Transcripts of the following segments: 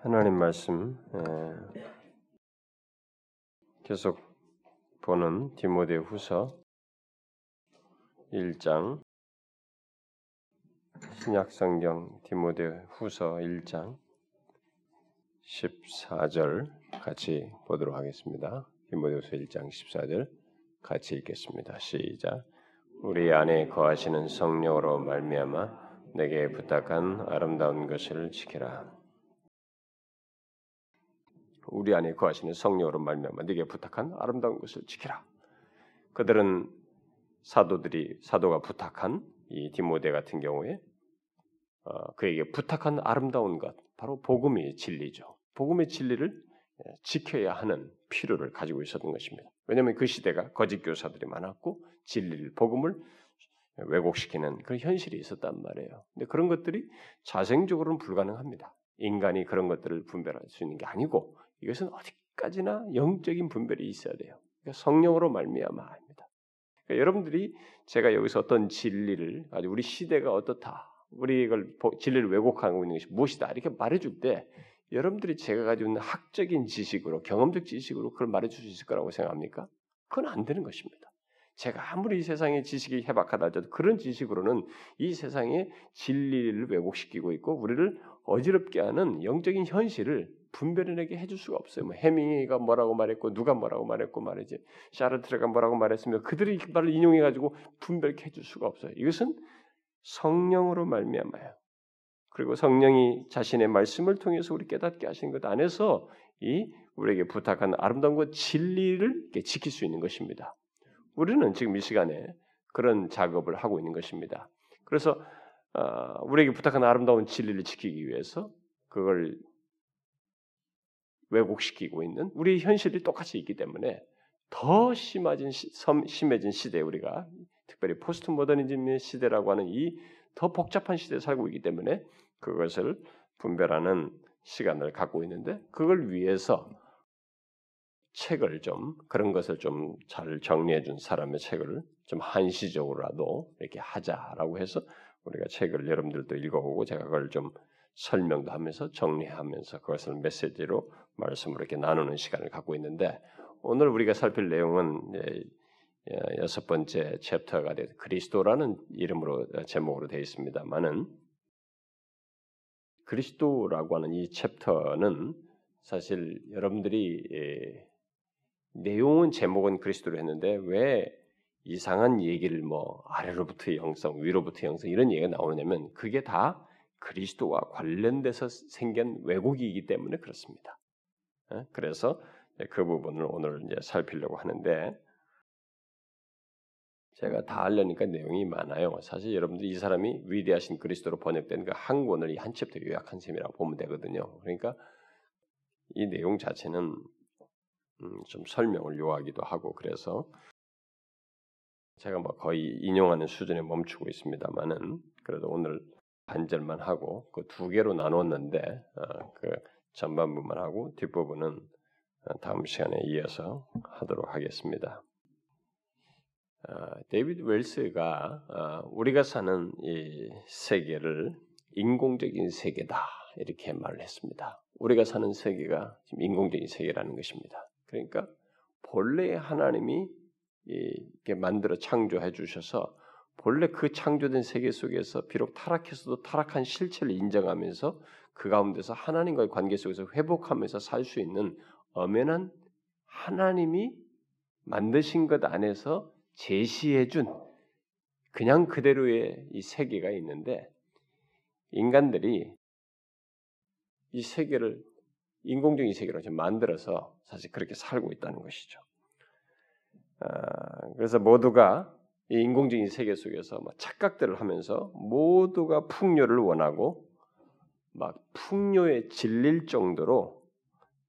하나님 말씀 에, 계속 보는 디모데 후서 1장 신약성경 디모데 후서 1장 14절 같이 보도록 하겠습니다. 디모데후서 1장 14절 같이 읽겠습니다. 시작. 우리 안에 거하시는 성령으로 말미암아 내게 부탁한 아름다운 것을 지켜라. 우리 안에 거하시는 성령으로 말미암아 네게 부탁한 아름다운 것을 지키라. 그들은 사도들이 사도가 부탁한 이 디모데 같은 경우에 어, 그에게 부탁한 아름다운 것 바로 복음의 진리죠. 복음의 진리를 예, 지켜야 하는 필요를 가지고 있었던 것입니다. 왜냐하면 그 시대가 거짓 교사들이 많았고 진리를 복음을 왜곡시키는 그런 현실이 있었단 말이에요. 근데 그런 것들이 자생적으로는 불가능합니다. 인간이 그런 것들을 분별할 수 있는 게 아니고 이것은 어디까지나 영적인 분별이 있어야 돼요. 그러니까 성령으로 말미암아입니다. 그러니까 여러분들이 제가 여기서 어떤 진리를 아주 우리 시대가 어떻다, 우리 이걸 진리를 왜곡하고 있는 것이 무엇이다 이렇게 말해줄 때 여러분들이 제가 가지고 있는 학적인 지식으로 경험적 지식으로 그걸 말해줄 수 있을 거라고 생각합니까? 그건 안 되는 것입니다. 제가 아무리 이 세상의 지식이 해박하다 할지라도 그런 지식으로는 이 세상의 진리를 왜곡시키고 있고 우리를 어지럽게 하는 영적인 현실을 분별해내게 해줄 수가 없어요. 뭐 해밍이가 뭐라고 말했고 누가 뭐라고 말했고 말이지 샤르트르가 뭐라고 말했으며 그들이 그 말을 인용해 가지고 분별케 해줄 수가 없어요. 이것은 성령으로 말미암아요. 그리고 성령이 자신의 말씀을 통해서 우리 깨닫게 하신 것 안에서 이 우리에게 부탁한 아름다운 것 진리를 지킬 수 있는 것입니다. 우리는 지금 이 시간에 그런 작업을 하고 있는 것입니다. 그래서 어, 우리에게 부탁한 아름다운 진리를 지키기 위해서 그걸 왜곡시키고 있는 우리 현실이 똑같이 있기 때문에 더 심해진 심해진 시대에 우리가 특별히 포스트 모더니즘의 시대라고 하는 이 더 복잡한 시대에 살고 있기 때문에 그것을 분별하는 시간을 갖고 있는데 그걸 위해서 책을 좀 그런 것을 좀 잘 정리해 준 사람의 책을 좀 한시적으로라도 이렇게 하자라고 해서 우리가 책을 여러분들도 읽어보고 제가 그걸 좀 설명도 하면서 정리하면서 그것을 메시지로 말씀으로 이렇게 나누는 시간을 갖고 있는데 오늘 우리가 살필 내용은 여섯 번째 챕터가 돼 그리스도라는 이름으로 제목으로 되어 있습니다만은 그리스도라고 하는 이 챕터는 사실 여러분들이 내용은 제목은 그리스도로 했는데 왜 이상한 얘기를 뭐 아래로부터 형성, 위로부터 형성 이런 얘기가 나오냐면 그게 다 그리스도와 관련돼서 생긴 왜곡이기 때문에 그렇습니다. 예? 그래서 그 부분을 오늘 이제 살피려고 하는데 제가 다 하려니까 내용이 많아요. 사실 여러분들이 이 사람이 위대하신 그리스도로 번역된 그 한 권을 이한 챕터 요약한 셈이라고 보면 되거든요. 그러니까 이 내용 자체는 음, 좀 설명을 요하기도 하고 그래서 제가 뭐 거의 인용하는 수준에 멈추고 있습니다만은 그래도 오늘 반절만 하고 그 두 개로 나눴는데 어, 그 전반부만 하고 뒷부분은 어, 다음 시간에 이어서 하도록 하겠습니다. 어, 데이비드 웰스가 어, 우리가 사는 이 세계를 인공적인 세계다 이렇게 말을 했습니다. 우리가 사는 세계가 지금 인공적인 세계라는 것입니다. 그러니까 본래 하나님이 이렇게 만들어 창조해 주셔서 본래 그 창조된 세계 속에서 비록 타락했어도 타락한 실체를 인정하면서 그 가운데서 하나님과의 관계 속에서 회복하면서 살 수 있는 엄연한 하나님이 만드신 것 안에서 제시해 준 그냥 그대로의 이 세계가 있는데 인간들이 이 세계를 인공적인 세계로 만들어서 사실 그렇게 살고 있다는 것이죠. 아, 그래서 모두가 이 인공적인 세계 속에서 착각들을 하면서 모두가 풍요를 원하고 막 풍요에 질릴 정도로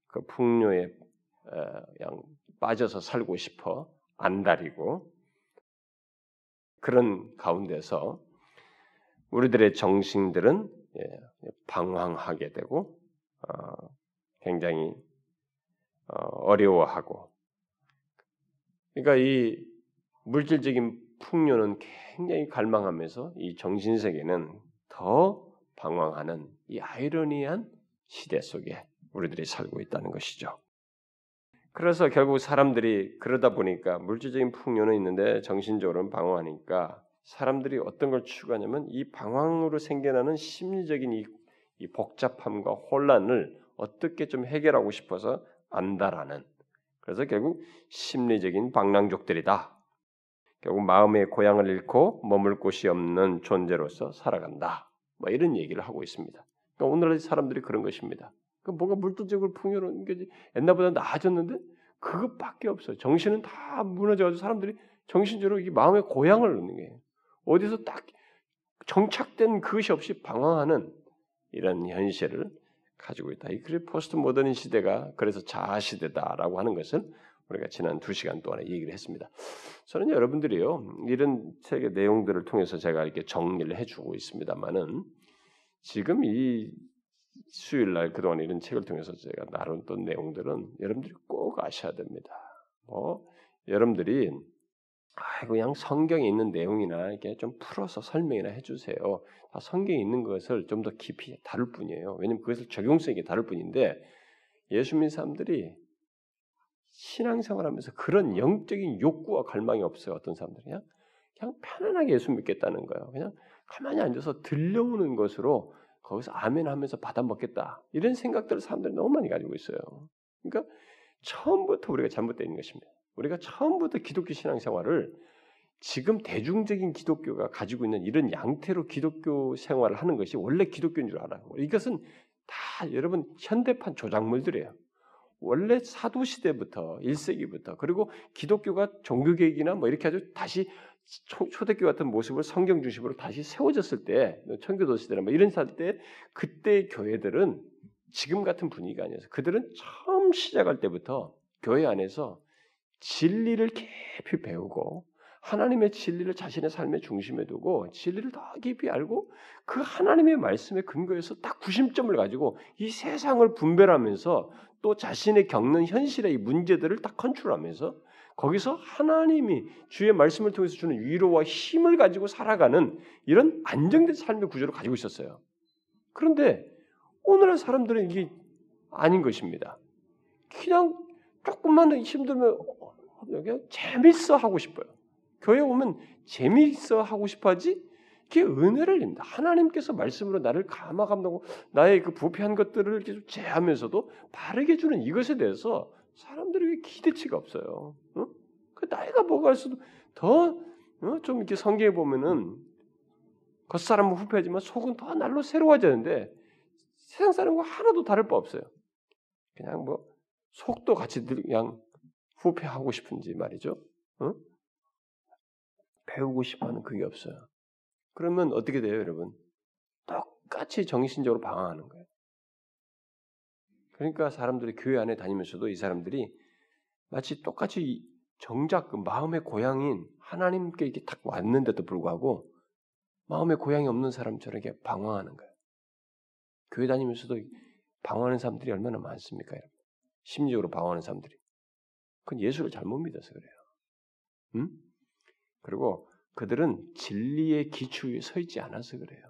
그 풍요에 그냥 빠져서 살고 싶어 안달이고 그런 가운데서 우리들의 정신들은 예, 방황하게 되고 어, 굉장히 어, 어려워하고. 그러니까 이 물질적인 풍요는 굉장히 갈망하면서 이 정신 세계는 더 방황하는 이 아이러니한 시대 속에 우리들이 살고 있다는 것이죠. 그래서 결국 사람들이 그러다 보니까 물질적인 풍요는 있는데 정신적으로는 방황하니까 사람들이 어떤 걸 추구하냐면 이 방황으로 생겨나는 심리적인 이, 이 복잡함과 혼란을 어떻게 좀 해결하고 싶어서 안다라는 그래서 결국 심리적인 방랑족들이다. 결국 마음의 고향을 잃고 머물 곳이 없는 존재로서 살아간다. 뭐 이런 얘기를 하고 있습니다. 그러니까 오늘날 사람들이 그런 것입니다. 그 뭔가 물질적으로 풍요로운 게 옛날보다 나아졌는데 그것밖에 없어요. 정신은 다 무너져가지고 사람들이 정신적으로 이 마음의 고향을 얻는 거예요. 어디서 딱 정착된 그것이 없이 방황하는 이런 현실을 가지고 있다. 이 그래 포스트 모더닌 시대가 그래서 자아 시대다라고 하는 것을 우리가 지난 두 시간 동안에 얘기를 했습니다. 저는 여러분들이요 이런 책의 내용들을 통해서 제가 이렇게 정리를 해주고 있습니다만은 지금 이 수요일 날 그동안 이런 책을 통해서 제가 나눴던 내용들은 여러분들이 꼭 아셔야 됩니다. 뭐 여러분들이 아, 그냥 성경에 있는 내용이나 이렇게 좀 풀어서 설명이나 해주세요. 다 성경에 있는 것을 좀 더 깊이 다룰 뿐이에요. 왜냐면 그것을 적용성 있게 다룰 뿐인데 예수 믿는 사람들이 신앙생활하면서 그런 영적인 욕구와 갈망이 없어요. 어떤 사람들이 그냥 그냥 편안하게 예수 믿겠다는 거예요. 그냥 가만히 앉아서 들려오는 것으로 거기서 아멘 하면서 받아 먹겠다. 이런 생각들을 사람들이 너무 많이 가지고 있어요. 그러니까 처음부터 우리가 있는 것입니다. 우리가 처음부터 기독교 신앙생활을 지금 대중적인 기독교가 가지고 있는 이런 양태로 기독교 생활을 하는 것이 원래 기독교인 줄 알아요. 이것은 다 여러분 현대판 조작물들이에요. 원래 사도 시대부터 1세기부터 그리고 기독교가 종교 개혁이나 뭐 이렇게 아주 다시 초대교 같은 모습을 성경 중심으로 다시 세워졌을 때 청교도 시대나 뭐 이런 살때 그때 교회들은 지금 같은 분위기가 아니어서 그들은 처음 시작할 때부터 교회 안에서 진리를 깊이 배우고 하나님의 진리를 자신의 삶의 중심에 두고 진리를 더 깊이 알고 그 하나님의 말씀에 근거해서 딱 구심점을 가지고 이 세상을 분별하면서 또 자신의 겪는 현실의 문제들을 딱 컨트롤하면서 거기서 하나님이 주의 말씀을 통해서 주는 위로와 힘을 가지고 살아가는 이런 안정된 삶의 구조를 가지고 있었어요. 그런데 오늘의 사람들은 이게 아닌 것입니다. 그냥 조금만 힘들면 그냥 재밌어 하고 싶어요. 교회 오면 재미있어 하고 싶어하지 그게 은혜를 입니다. 하나님께서 말씀으로 나를 감화감하고 나의 그 부패한 것들을 계속 제하면서도 바르게 주는 이것에 대해서 사람들에게 기대치가 없어요. 어? 그 나이가 먹을수록 더좀 어? 이렇게 성경에 보면은 겉사람은 후패하지만 속은 더 날로 새로워지는데 세상 사람과 하나도 다를 바 없어요. 그냥 뭐 속도 같이 그냥 후패하고 싶은지 말이죠. 어? 배우고 싶어하는 그게 없어요. 그러면 어떻게 돼요, 여러분? 똑같이 정신적으로 방황하는 거예요. 그러니까 사람들이 교회 안에 다니면서도 이 사람들이 마치 똑같이 정작 그 마음의 고향인 하나님께 이렇게 딱 왔는데도 불구하고 마음의 고향이 없는 사람처럼 이렇게 방황하는 거예요. 교회 다니면서도 방황하는 사람들이 얼마나 많습니까, 여러분? 심리적으로 방황하는 사람들이. 그건 예수를 잘못 믿어서 그래요. 응? 그리고 그들은 진리의 기초 위에 서 있지 않아서 그래요.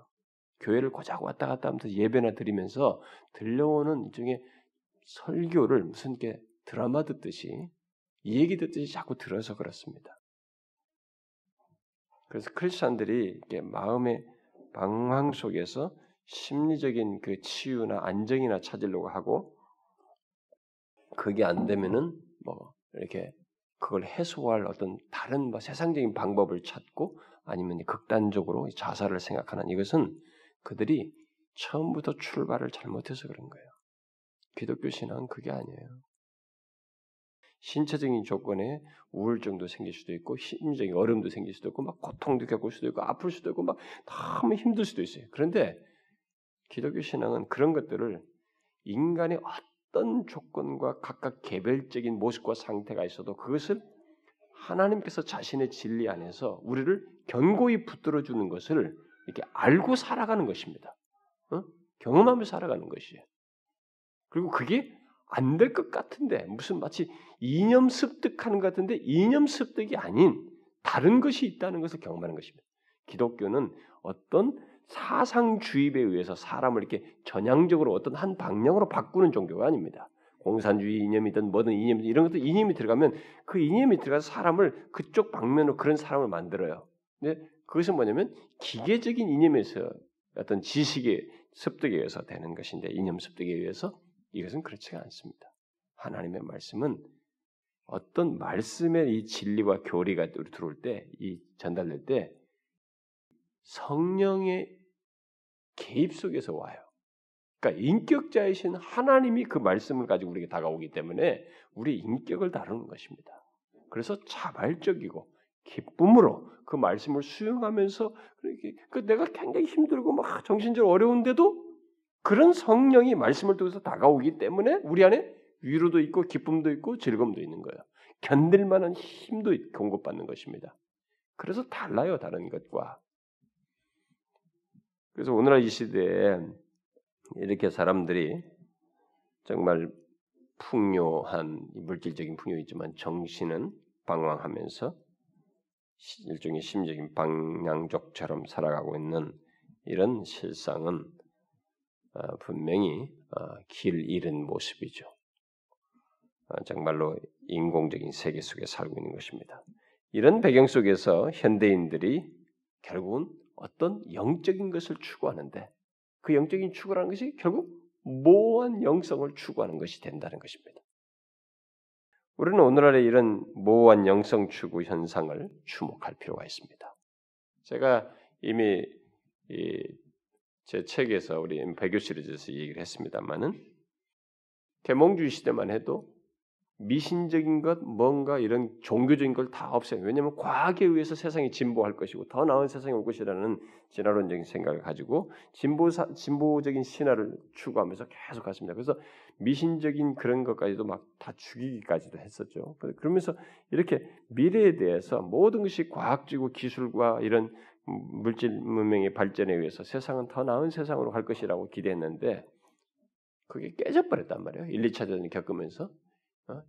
교회를 고작 왔다 갔다 하면서 예배나 드리면서 들려오는 일종의 설교를 무슨 게 드라마 듣듯이 이 얘기 듣듯이 자꾸 들어서 그렇습니다. 그래서 크리스천들이 마음의 방황 속에서 심리적인 그 치유나 안정이나 찾으려고 하고 그게 안 되면은 뭐 이렇게 그걸 해소할 어떤 다른 뭐 세상적인 방법을 찾고 아니면 극단적으로 자살을 생각하는 이것은 그들이 처음부터 출발을 잘못해서 그런 거예요. 기독교 신앙은 그게 아니에요. 신체적인 조건에 우울증도 생길 수도 있고 심리적인 어려움도 생길 수도 있고 막 고통도 겪을 수도 있고 아플 수도 있고 막 너무 힘들 수도 있어요. 그런데 기독교 신앙은 그런 것들을 인간의 어떤 조건과 각각 개별적인 모습과 상태가 있어도 그것을 하나님께서 자신의 진리 안에서 우리를 견고히 붙들어 주는 것을 이렇게 알고 살아가는 것입니다. 어? 경험하며 살아가는 것이에요. 그리고 그게 안 될 것 같은데 무슨 마치 이념 습득하는 것 같은데 이념 습득이 아닌 다른 것이 있다는 것을 경험하는 것입니다. 기독교는 어떤 사상주의에 의해서 사람을 이렇게 전향적으로 어떤 한 방향으로 바꾸는 종교가 아닙니다. 공산주의 이념이든 뭐든 이념 이런 것도 이념이 들어가면 그 이념이 들어가서 사람을 그쪽 방면으로 그런 사람을 만들어요. 근데 그것은 뭐냐면 기계적인 이념에서 어떤 지식의 습득에 의해서 되는 것인데 이념 습득에 의해서 이것은 그렇지가 않습니다. 하나님의 말씀은 어떤 말씀의 이 진리와 교리가 들어올 때, 이 전달될 때 성령의 개입 속에서 와요. 그러니까 인격자이신 하나님이 그 말씀을 가지고 우리에게 다가오기 때문에 우리 인격을 다루는 것입니다. 그래서 자발적이고 기쁨으로 그 말씀을 수용하면서 그 내가 굉장히 힘들고 막 정신적으로 어려운데도 그런 성령이 말씀을 통해서 다가오기 때문에 우리 안에 위로도 있고 기쁨도 있고 즐거움도 있는 거예요. 견딜 만한 힘도 공급받는 것입니다. 그래서 달라요 다른 것과. 그래서 오늘날 이 시대에 이렇게 사람들이 정말 풍요한 물질적인 풍요이지만 정신은 방황하면서 일종의 심적인 방향족처럼 살아가고 있는 이런 실상은 어, 분명히 어, 길 잃은 모습이죠. 어, 정말로 인공적인 세계 속에 살고 있는 것입니다. 이런 배경 속에서 현대인들이 결국은 어떤 영적인 것을 추구하는데 그 영적인 추구라는 것이 결국 모호한 영성을 추구하는 것이 된다는 것입니다. 우리는 오늘날의 이런 모호한 영성 추구 현상을 주목할 필요가 있습니다. 제가 이미 제 책에서 우리 배교 시리즈에서 얘기를 했습니다만은 계몽주의 시대만 해도 미신적인 것, 뭔가 이런 종교적인 걸 다 없애요. 왜냐하면 과학에 의해서 세상이 진보할 것이고 더 나은 세상이 올 것이라는 진화론적인 생각을 가지고 진보사, 진보적인 신화를 추구하면서 계속 갔습니다. 그래서 미신적인 그런 것까지도 막 다 죽이기까지도 했었죠. 그러면서 이렇게 미래에 대해서 모든 것이 과학적이고 기술과 이런 물질 문명의 발전에 의해서 세상은 더 나은 세상으로 갈 것이라고 기대했는데 그게 깨져버렸단 말이에요. 1, 2차 대전을 겪으면서 어?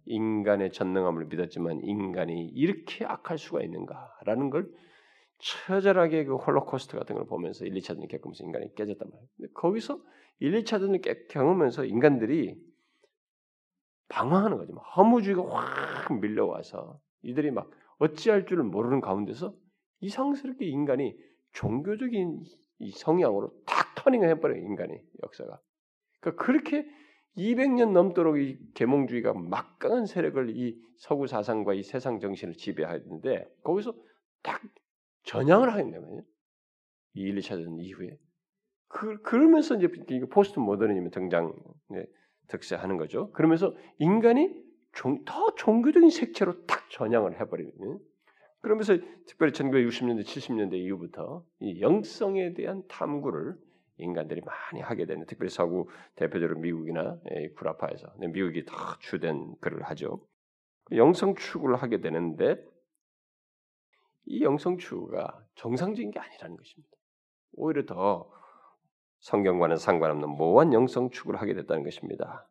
인간의 전능함을 믿었지만 인간이 이렇게 악할 수가 있는가라는 걸 처절하게 그 홀로코스트 같은 걸 보면서 1, 2차전을 겪으면서 인간이 깨졌단 말이에요. 거기서 1, 2차전을 겪으면서 인간들이 방황하는 거죠. 허무주의가 확 밀려와서 이들이 막 어찌할 줄을 모르는 가운데서 이상스럽게 인간이 종교적인 이 성향으로 탁 터닝을 해버려요. 인간의 역사가. 그러니까 그렇게 200년 넘도록 이 계몽주의가 막강한 세력을 이 서구 사상과 이 세상 정신을 지배하는데 거기서 딱 전향을 하겠네 말이에요. 이 1, 2차 전 이후에 그, 그러면서 이제 포스트 모더니즘이 등장 네, 득세하는 거죠. 그러면서 인간이 종, 더 종교적인 색채로 딱 전향을 해버리는. 그러면서 특별히 1960년대, 70년대 이후부터 이 영성에 대한 탐구를 인간들이 많이 하게 되는 특별히 서구 대표적으로 미국이나 구라파에서 미국이 더 주된 글을 하죠. 영성 추구를 하게 되는데 이 영성 추구가 정상적인 게 아니라는 것입니다. 오히려 더 성경과는 상관없는 모호한 영성 추구를 하게 됐다는 것입니다.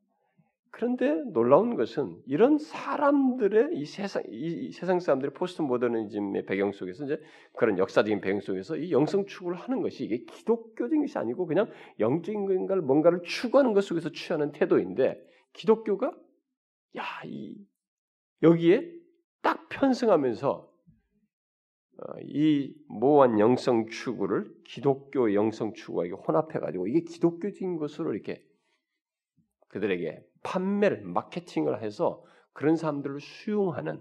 그런데 놀라운 것은 이런 사람들의 이 세상 이 세상 사람들의 포스트 모더니즘의 배경 속에서 이제 그런 역사적인 배경 속에서 이 영성 추구를 하는 것이 이게 기독교적인 것이 아니고 그냥 영적인 건가를 뭔가를 추구하는 것 속에서 취하는 태도인데 기독교가 야 이 여기에 딱 편승하면서 어, 이 모호한 영성 추구를 기독교 영성 추구와 이게 혼합해 가지고 이게 기독교적인 것으로 이렇게 그들에게 판매를 마케팅을 해서 그런 사람들을 수용하는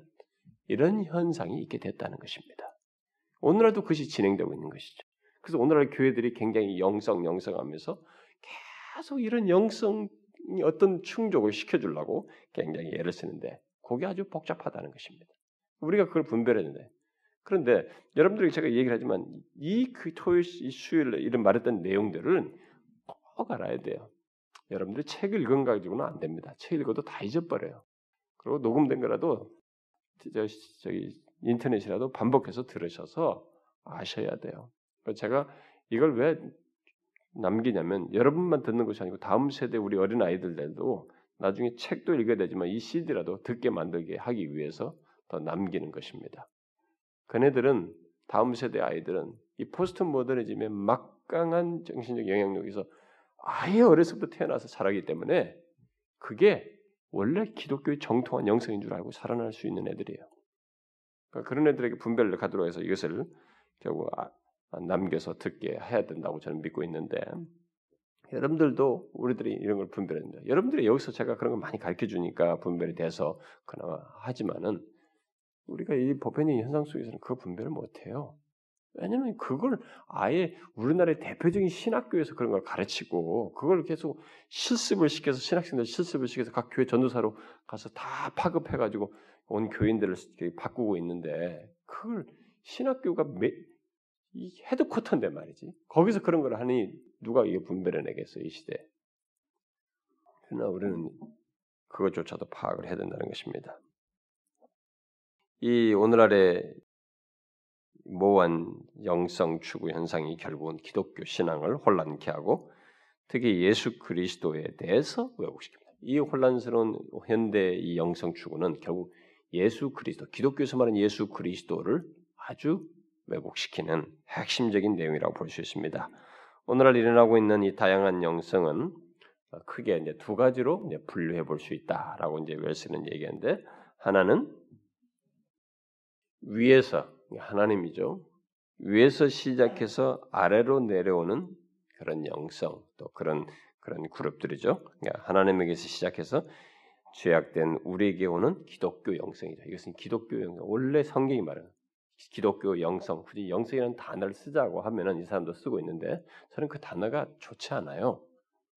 이런 현상이 있게 됐다는 것입니다. 오늘날도 그것이 진행되고 있는 것이죠. 그래서 오늘날 교회들이 굉장히 영성 영성하면서 계속 이런 영성 어떤 충족을 시켜주려고 굉장히 애를 쓰는데 그게 아주 복잡하다는 것입니다. 우리가 그걸 분별했는데 그런데 여러분들이 제가 얘기를 하지만 이 그 토요일 수요일 이런 말했던 내용들은 꼭 알아야 돼요. 여러분들 책 읽은 가지고는 안 됩니다. 책 읽어도 다 잊어버려요. 그리고 녹음된 거라도 저, 저기 인터넷이라도 반복해서 들으셔서 아셔야 돼요. 제가 이걸 왜 남기냐면 여러분만 듣는 것이 아니고 다음 세대 우리 어린 아이들도 나중에 책도 읽어야 되지만 이 CD라도 듣게 만들게 하기 위해서 더 남기는 것입니다. 그네들은 다음 세대 아이들은 이 포스트 모더니즘에 막 막강한 정신적 영향력에서 아예 어려서부터 태어나서 자라기 때문에 그게 원래 기독교의 정통한 영성인 줄 알고 살아날 수 있는 애들이에요. 그러니까 그런 애들에게 분별을 가도록 해서 이것을 결국 아, 남겨서 듣게 해야 된다고 저는 믿고 있는데 여러분들도 우리들이 이런 걸 분별합니다. 여러분들이 여기서 제가 그런 걸 많이 가르쳐 주니까 분별이 돼서 그나마 하지만은 우리가 이 보편의 현상 속에서는 그 분별을 못 해요. 왜냐면 그걸 아예 우리나라의 대표적인 신학교에서 그런 걸 가르치고 그걸 계속 실습을 시켜서 신학생들 실습을 시켜서 각 교회 전도사로 가서 다 파급해가지고 온 교인들을 바꾸고 있는데 그걸 신학교가 매, 이 헤드쿼터인데 말이지. 거기서 그런 걸 하니 누가 이게 분별해 내겠어 이 시대. 그러나 우리는 그것조차도 파악을 해야 된다는 것입니다. 이 오늘날의 모호한 영성 추구 현상이 결국은 기독교 신앙을 혼란케 하고 특히 예수 그리스도에 대해서 왜곡시킵니다. 이 혼란스러운 현대 이 영성 추구는 결국 예수 그리스도, 기독교에서 말하는 예수 그리스도를 아주 왜곡시키는 핵심적인 내용이라고 볼 수 있습니다. 오늘날 일어나고 있는 이 다양한 영성은 크게 이제 두 가지로 이제 분류해 볼 수 있다라고 이제 웰스는 얘기하는데 하나는 위에서 하나님이죠. 위에서 시작해서 아래로 내려오는 그런 영성 또 그런 그런 그룹들이죠. 그러니까 하나님에게서 시작해서 죄악된 우리에게 오는 기독교 영성이죠. 이것은 기독교 영성. 원래 성경이 말하는 기독교 영성, 굳이 영성이라는 단어를 쓰자고 하면은 이 사람도 쓰고 있는데 저는 그 단어가 좋지 않아요.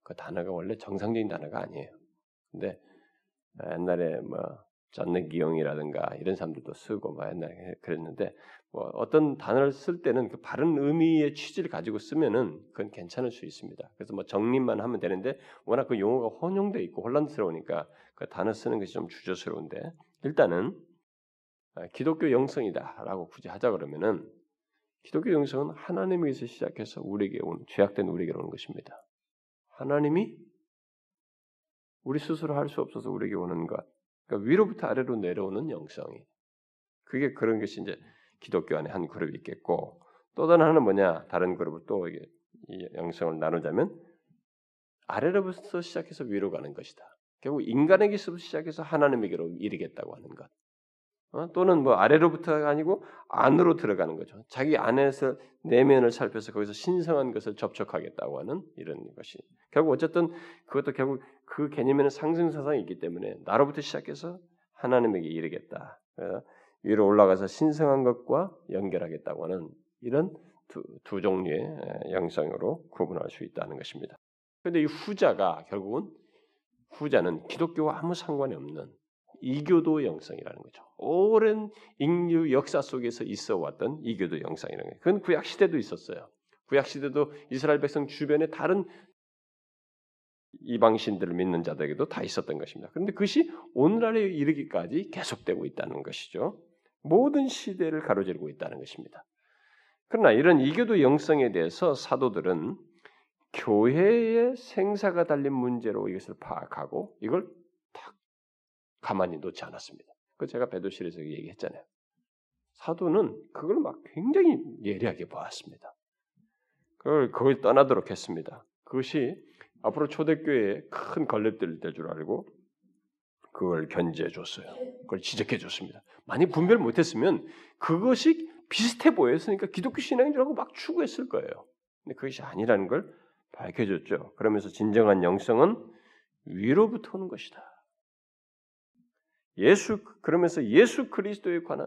그 단어가 원래 정상적인 단어가 아니에요. 근데 옛날에 뭐 전내기용이라든가 이런 사람들도 쓰고 막 옛날에 그랬는데 뭐 어떤 단어를 쓸 때는 그 바른 의미의 취지를 가지고 쓰면은 그건 괜찮을 수 있습니다. 그래서 뭐 정립만 하면 되는데 워낙 그 용어가 혼용돼 있고 혼란스러우니까 그 단어 쓰는 것이 좀 주저스러운데 일단은 아, 기독교 영성이다라고 굳이 하자 그러면은 기독교 영성은 하나님에게서 시작해서 우리에게 온 죄악된 우리에게 오는 것입니다. 하나님이 우리 스스로 할 수 없어서 우리에게 오는 것. 그러니까 위로부터 아래로 내려오는 영성이. 그게 그런 것이 이제 기독교 안에 한 그룹이 있겠고 또 다른 하나는 뭐냐? 다른 그룹을 또 이게 이 영성을 나누자면 아래로부터 시작해서 위로 가는 것이다. 결국 인간에게서 시작해서 하나님에게로 이르겠다고 하는 것. 어? 또는 뭐 아래로부터가 아니고 안으로 들어가는 거죠. 자기 안에서 내면을 살펴서 거기서 신성한 것을 접촉하겠다고 하는 이런 것이 결국 어쨌든 그것도 결국 그 개념에는 상승 사상이 있기 때문에 나로부터 시작해서 하나님에게 이르겠다. 위로 올라가서 신성한 것과 연결하겠다고 하는 이런 두, 두 종류의 양상으로 구분할 수 있다는 것입니다. 그런데 이 후자가 결국은 후자는 기독교와 아무 상관이 없는 이교도 영성이라는 거죠. 오랜 인류 역사 속에서 있어 왔던 이교도 영성이라는 거예요. 그건 구약 시대도 있었어요. 구약 시대도 이스라엘 백성 주변에 다른 이방신들을 믿는 자들에게도 다 있었던 것입니다. 그런데 그것이 오늘날에 이르기까지 계속되고 있다는 것이죠. 모든 시대를 가로지르고 있다는 것입니다. 그러나 이런 이교도 영성에 대해서 사도들은 교회의 생사가 달린 문제로 이것을 파악하고 이걸 가만히 놓지 않았습니다. 그 제가 베드실에서 얘기했잖아요. 사도는 그걸 막 굉장히 예리하게 보았습니다. 그걸 그걸 떠나도록 했습니다. 그것이 앞으로 초대교회에 큰 걸림돌이 될 줄 알고 그걸 견제해 줬어요. 그걸 지적해 줬습니다. 많이 분별 못했으면 그것이 비슷해 보였으니까 기독교 신앙인 줄 알고 막 추구했을 거예요. 근데 그것이 아니라는 걸 밝혀줬죠. 그러면서 진정한 영성은 위로부터 오는 것이다. 예수 그러면서 예수 그리스도에 관한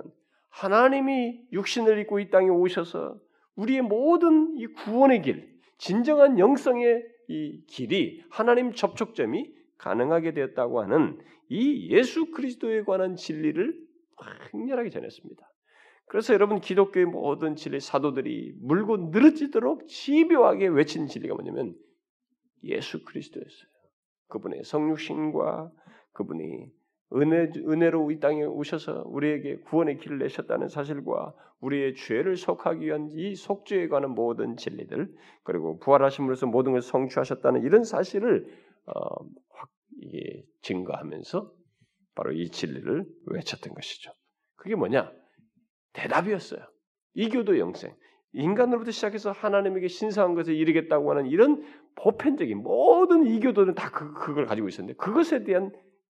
하나님이 육신을 입고 이 땅에 오셔서 우리의 모든 이 구원의 길, 진정한 영성의 이 길이 하나님 접촉점이 가능하게 되었다고 하는 이 예수 그리스도에 관한 진리를 강렬하게 전했습니다. 그래서 여러분 기독교의 모든 진리 사도들이 물고 늘어지도록 집요하게 외친 진리가 뭐냐면 예수 그리스도였어요. 그분의 성육신과 그분이 은혜, 은혜로 이 땅에 오셔서 우리에게 구원의 길을 내셨다는 사실과 우리의 죄를 속하기 위한 이 속죄에 관한 모든 진리들 그리고 부활하심으로써 모든 것을 성취하셨다는 이런 사실을 어, 확 이게 증거하면서 바로 이 진리를 외쳤던 것이죠. 그게 뭐냐? 대답이었어요. 이교도 영생. 인간으로부터 시작해서 하나님에게 신성한 것을 이루겠다고 하는 이런 보편적인 모든 이교도는 다 그, 그걸 가지고 있었는데 그것에 대한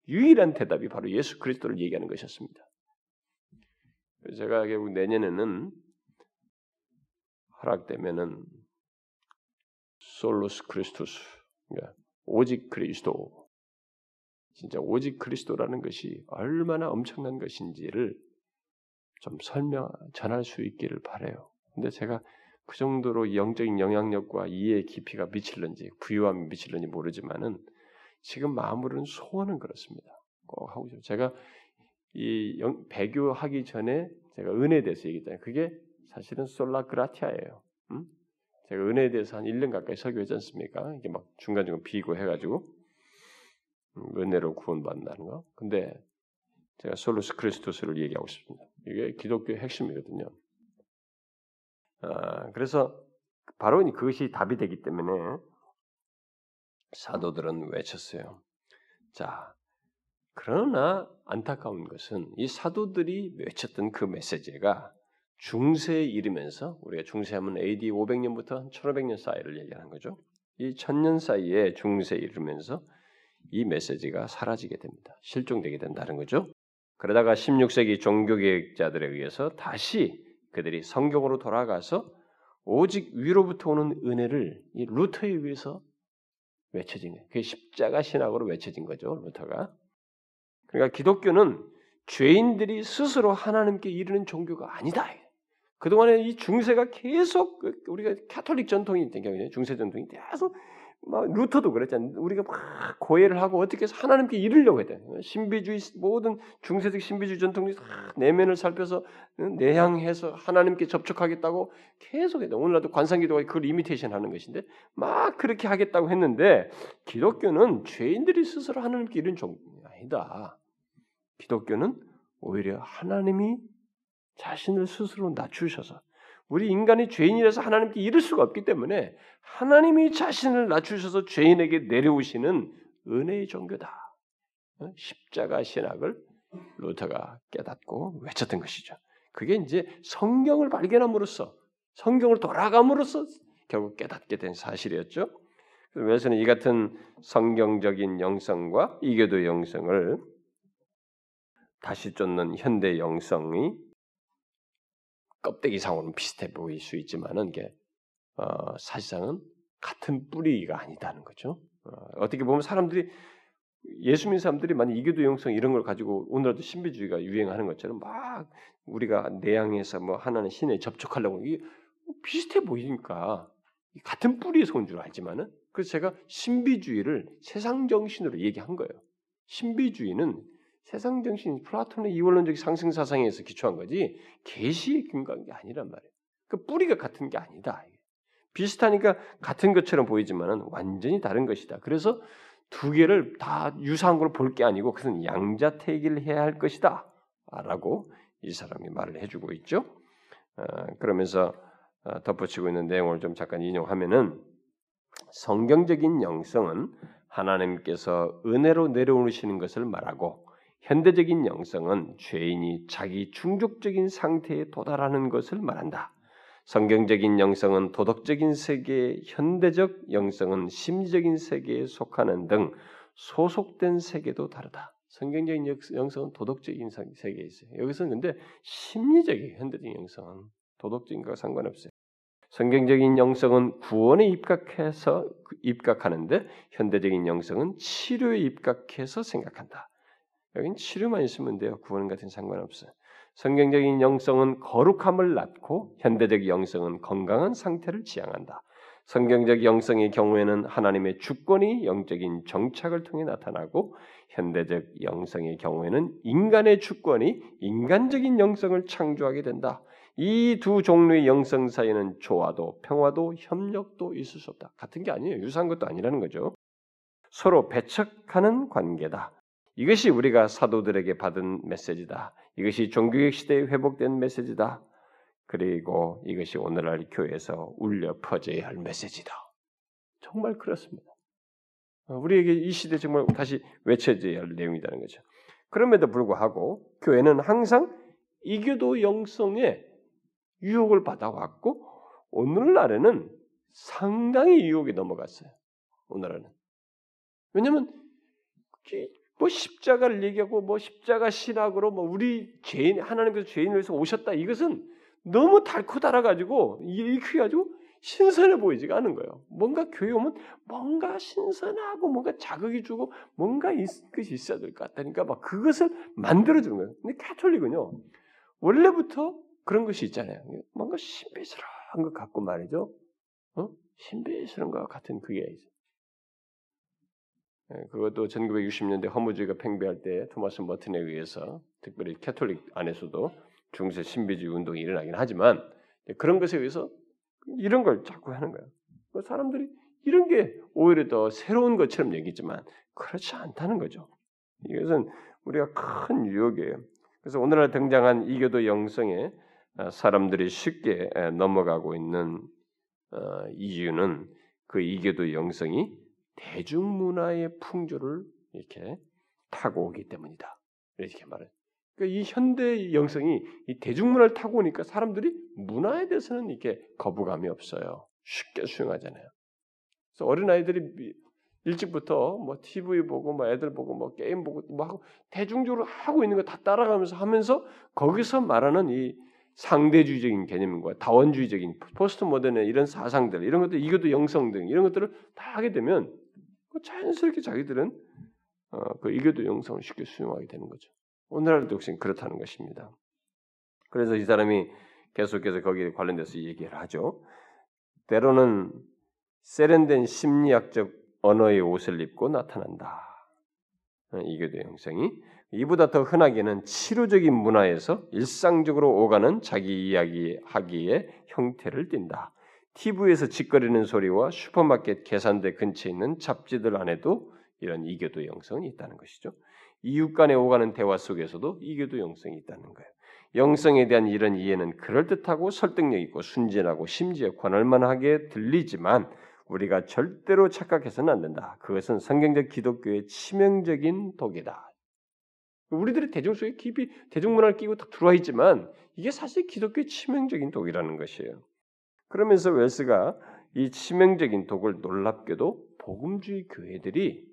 유일한 대답이 바로 예수 그리스도를 얘기하는 것이었습니다. 제가 결국 내년에는 허락되면은 솔로스 크리스토스 그러니까 오직 그리스도 진짜 오직 그리스도라는 것이 얼마나 엄청난 것인지를 좀 설명 전할 수 있기를 바래요. 근데 제가 그 정도로 영적인 영향력과 이해의 깊이가 미칠는지 부유함이 미칠는지 모르지만은 지금 마음으로는 소원은 그렇습니다. 꼭 하고 싶어요. 제가 이 영, 배교하기 전에 제가 은혜에 대해서 얘기했잖아요. 그게 사실은 솔라 그라티아예요. 음? 제가 은혜에 대해서 한 1년 가까이 설교했지 않습니까? 이게 막 중간중간 비고 해가지고 음, 은혜로 구원받는다는 거. 근데 제가 솔루스 크리스토스를 얘기하고 싶습니다. 이게 기독교의 핵심이거든요. 아, 그래서 바로 그것이 답이 되기 때문에 사도들은 외쳤어요. 자, 그러나 안타까운 것은 이 사도들이 외쳤던 그 메시지가 중세에 이르면서 우리가 중세하면 AD 500년부터 1500년 사이를 얘기하는 거죠. 이 천년 사이에 중세에 이르면서 이 메시지가 사라지게 됩니다. 실종되게 된다는 거죠. 그러다가 16세기 종교개혁자들에 의해서 다시 그들이 성경으로 돌아가서 오직 위로부터 오는 은혜를 이 루터에 의해서 외쳐진 거예요. 그게 십자가 신학으로 외쳐진 거죠. 루터가. 그러니까 기독교는 죄인들이 스스로 하나님께 이르는 종교가 아니다. 그동안에 이 중세가 계속 그 우리가 카톨릭 전통이 있던 경우에 중세 전통이 계속 막 루터도 그랬잖아요. 우리가 막 고해를 하고 어떻게 해서 하나님께 이르려고 했대. 신비주의 모든 중세적 신비주의 전통이 내면을 살펴서 내향해서 하나님께 접촉하겠다고 계속 했다. 오늘날도 관상기도가 그걸 이미테이션 하는 것인데 막 그렇게 하겠다고 했는데 기독교는 죄인들이 스스로 하나님께 이른 종이 아니다. 기독교는 오히려 하나님이 자신을 스스로 낮추셔서 우리 인간이 죄인이라서 하나님께 이를 수가 없기 때문에 하나님이 자신을 낮추셔서 죄인에게 내려오시는 은혜의 종교다. 어? 십자가 신학을 루터가 깨닫고 외쳤던 것이죠. 그게 이제 성경을 발견함으로써 성경을 돌아감으로써 결국 깨닫게 된 사실이었죠. 그래서 이 같은 성경적인 영성과 이교도 영성을 다시 쫓는 현대 영성이 껍데기상으로는 비슷해 보일 수 있지만은 이게 어, 사실상은 같은 뿌리가 아니다는 거죠. 어, 떻게 보면 사람들이 예수 믿는 사람들이 만약 이교도 영성 이런 걸 가지고 오늘도 신비주의가 유행하는 것처럼 막 우리가 내향해서 뭐 하나는 신에 접촉하려고 이게 비슷해 보이니까 같은 뿌리에서 온 줄 알지만은 그래서 제가 신비주의를 세상 정신으로 얘기한 거예요. 신비주의는 세상 정신 플라톤의 이원론적 상승 사상에서 기초한 거지 계시에 근거한 게 아니란 말이에요. 그 뿌리가 같은 게 아니다. 비슷하니까 같은 것처럼 보이지만은 완전히 다른 것이다. 그래서 두 개를 다 유사한 걸 볼 게 아니고 그것은 양자택일 해야 할 것이다. 라고 이 사람이 말을 해주고 있죠. 어, 그러면서 어, 덧붙이고 있는 내용을 좀 잠깐 인용하면은 성경적인 영성은 하나님께서 은혜로 내려오시는 것을 말하고 현대적인 영성은 죄인이 자기 충족적인 상태에 도달하는 것을 말한다. 성경적인 영성은 도덕적인 세계, 현대적 영성은 심리적인 세계에 속하는 등 소속된 세계도 다르다. 성경적인 영성은 도덕적인 세계에 있어요. 여기서는 근데 심리적인 현대적인 영성은 도덕적인 것과 상관없어요. 성경적인 영성은 구원에 입각해서 입각하는데 현대적인 영성은 치료에 입각해서 생각한다. 여긴 치료만 있으면 돼요. 구원 같은 상관없어요. 성경적인 영성은 거룩함을 낳고 현대적 영성은 건강한 상태를 지향한다. 성경적 영성의 경우에는 하나님의 주권이 영적인 정착을 통해 나타나고 현대적 영성의 경우에는 인간의 주권이 인간적인 영성을 창조하게 된다. 이 두 종류의 영성 사이에는 조화도 평화도 협력도 있을 수 없다. 같은 게 아니에요. 유사한 것도 아니라는 거죠. 서로 배척하는 관계다. 이것이 우리가 사도들에게 받은 메시지다. 이것이 종교개혁 시대에 회복된 메시지다. 그리고 이것이 오늘날 교회에서 울려 퍼져야 할 메시지다. 정말 그렇습니다. 어, 우리에게 이 시대 정말 다시 외쳐져야 할 내용이라는 거죠. 그럼에도 불구하고 교회는 항상 이교도 영성에 유혹을 받아왔고 오늘날에는 상당히 유혹에 넘어갔어요. 오늘날은. 왜냐면 뭐 십자가를 얘기하고 뭐 십자가 신학으로 뭐 우리 죄인 하나님께서 죄인을 위해서 오셨다 이것은 너무 달고 달아가지고 이렇게 가지고 신선해 보이지가 않은 거예요. 뭔가 교회 오면 뭔가 신선하고 뭔가 자극이 주고 뭔가 것이 있어야 될 것 같다니까 막 그것을 만들어주는 거예요. 근데 카톨릭은요 원래부터 그런 것이 있잖아요. 뭔가 신비스러운 것 같고 말이죠. 어? 신비스러운 것 같은 그게 있어요. 예, 그것도 1960년대 허무주의가 팽배할 때 토마스 머튼에 의해서 특별히 캐톨릭 안에서도 중세 신비주의 운동이 일어나긴 하지만 그런 것에 의해서 이런 걸 자꾸 하는 거예요. 그 사람들이 이런 게 오히려 더 새로운 것처럼 얘기지만 그렇지 않다는 거죠. 이것은 우리가 큰 유혹이에요. 그래서 오늘날 등장한 이교도 영성에 어, 사람들이 쉽게 넘어가고 있는 어, 이유는 그 이교도 영성이 대중문화의 풍조를 이렇게 타고 오기 때문이다. 이렇게 말해. 그러니까 이 현대 영성이 이 대중문화를 타고 오니까 사람들이 문화에 대해서는 이렇게 거부감이 없어요. 쉽게 수용하잖아요. 그래서 어린 아이들이 일찍부터 뭐 TV 보고 뭐 애들 보고 뭐 게임 보고 뭐 하고 대중적으로 하고 있는 거 다 따라가면서 하면서 거기서 말하는 이 상대주의적인 개념과 다원주의적인 포스트 모던의 이런 사상들 이런 것들 이것도 영성 등 이런 것들을 다 하게 되면 그 자연스럽게 자기들은 어, 그 이교도 영성을 쉽게 수용하게 되는 거죠. 오늘날도 역시 그렇다는 것입니다. 그래서 이 사람이 계속해서 거기에 관련돼서 얘기를 하죠. 때로는 세련된 심리학적 언어의 옷을 입고 나타난다. 어, 이교도 영성이 이보다 더 흔하게는 치료적인 문화에서 일상적으로 오가는 자기 이야기 하기의 형태를 띈다. TV에서 짓거리는 소리와 슈퍼마켓 계산대 근처에 있는 잡지들 안에도 이런 이교도 영성이 있다는 것이죠. 이웃 간에 오가는 대화 속에서도 이교도 영성이 있다는 거예요. 영성에 대한 이런 이해는 그럴듯하고 설득력 있고 순진하고 심지어 권할만하게 들리지만 우리가 절대로 착각해서는 안 된다. 그것은 성경적 기독교의 치명적인 독이다. 우리들이 대중 속에 깊이 대중문화를 끼고 딱 들어와 있지만 이게 사실 기독교의 치명적인 독이라는 것이에요. 그러면서 웰스가 이 치명적인 독을 놀랍게도 복음주의 교회들이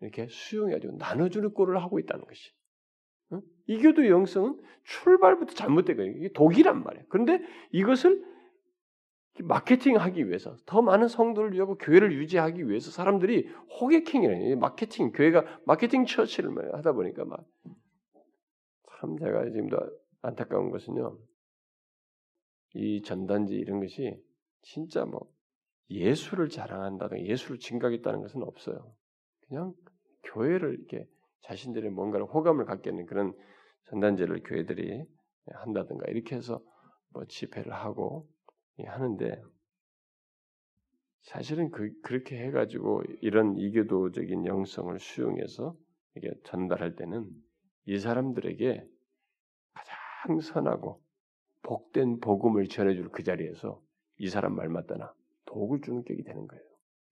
이렇게 수용해가지고 나눠주는 꼴을 하고 있다는 것이. 이교도 영성은 출발부터 잘못된 거예요. 이게 독이란 말이에요. 그런데 이것을 마케팅하기 위해서 더 많은 성도를 위하고 교회를 유지하기 위해서 사람들이 호객행위라는 마케팅 교회가 마케팅 처치를 하다 보니까 막 참 제가 지금도 안타까운 것은요. 이 전단지 이런 것이 진짜 뭐 예수를 자랑한다든가 예수를 증가하겠다는 것은 없어요. 그냥 교회를 이렇게 자신들의 뭔가를 호감을 갖게 하는 그런 전단지를 교회들이 한다든가 이렇게 해서 뭐 집회를 하고 하는데 사실은 그, 그렇게 해가지고 이런 이교도적인 영성을 수용해서 이게 전달할 때는 이 사람들에게 가장 선하고 복된 복음을 전해줄 그 자리에서 이 사람 말 맞다나 독을 주는 격이 되는 거예요.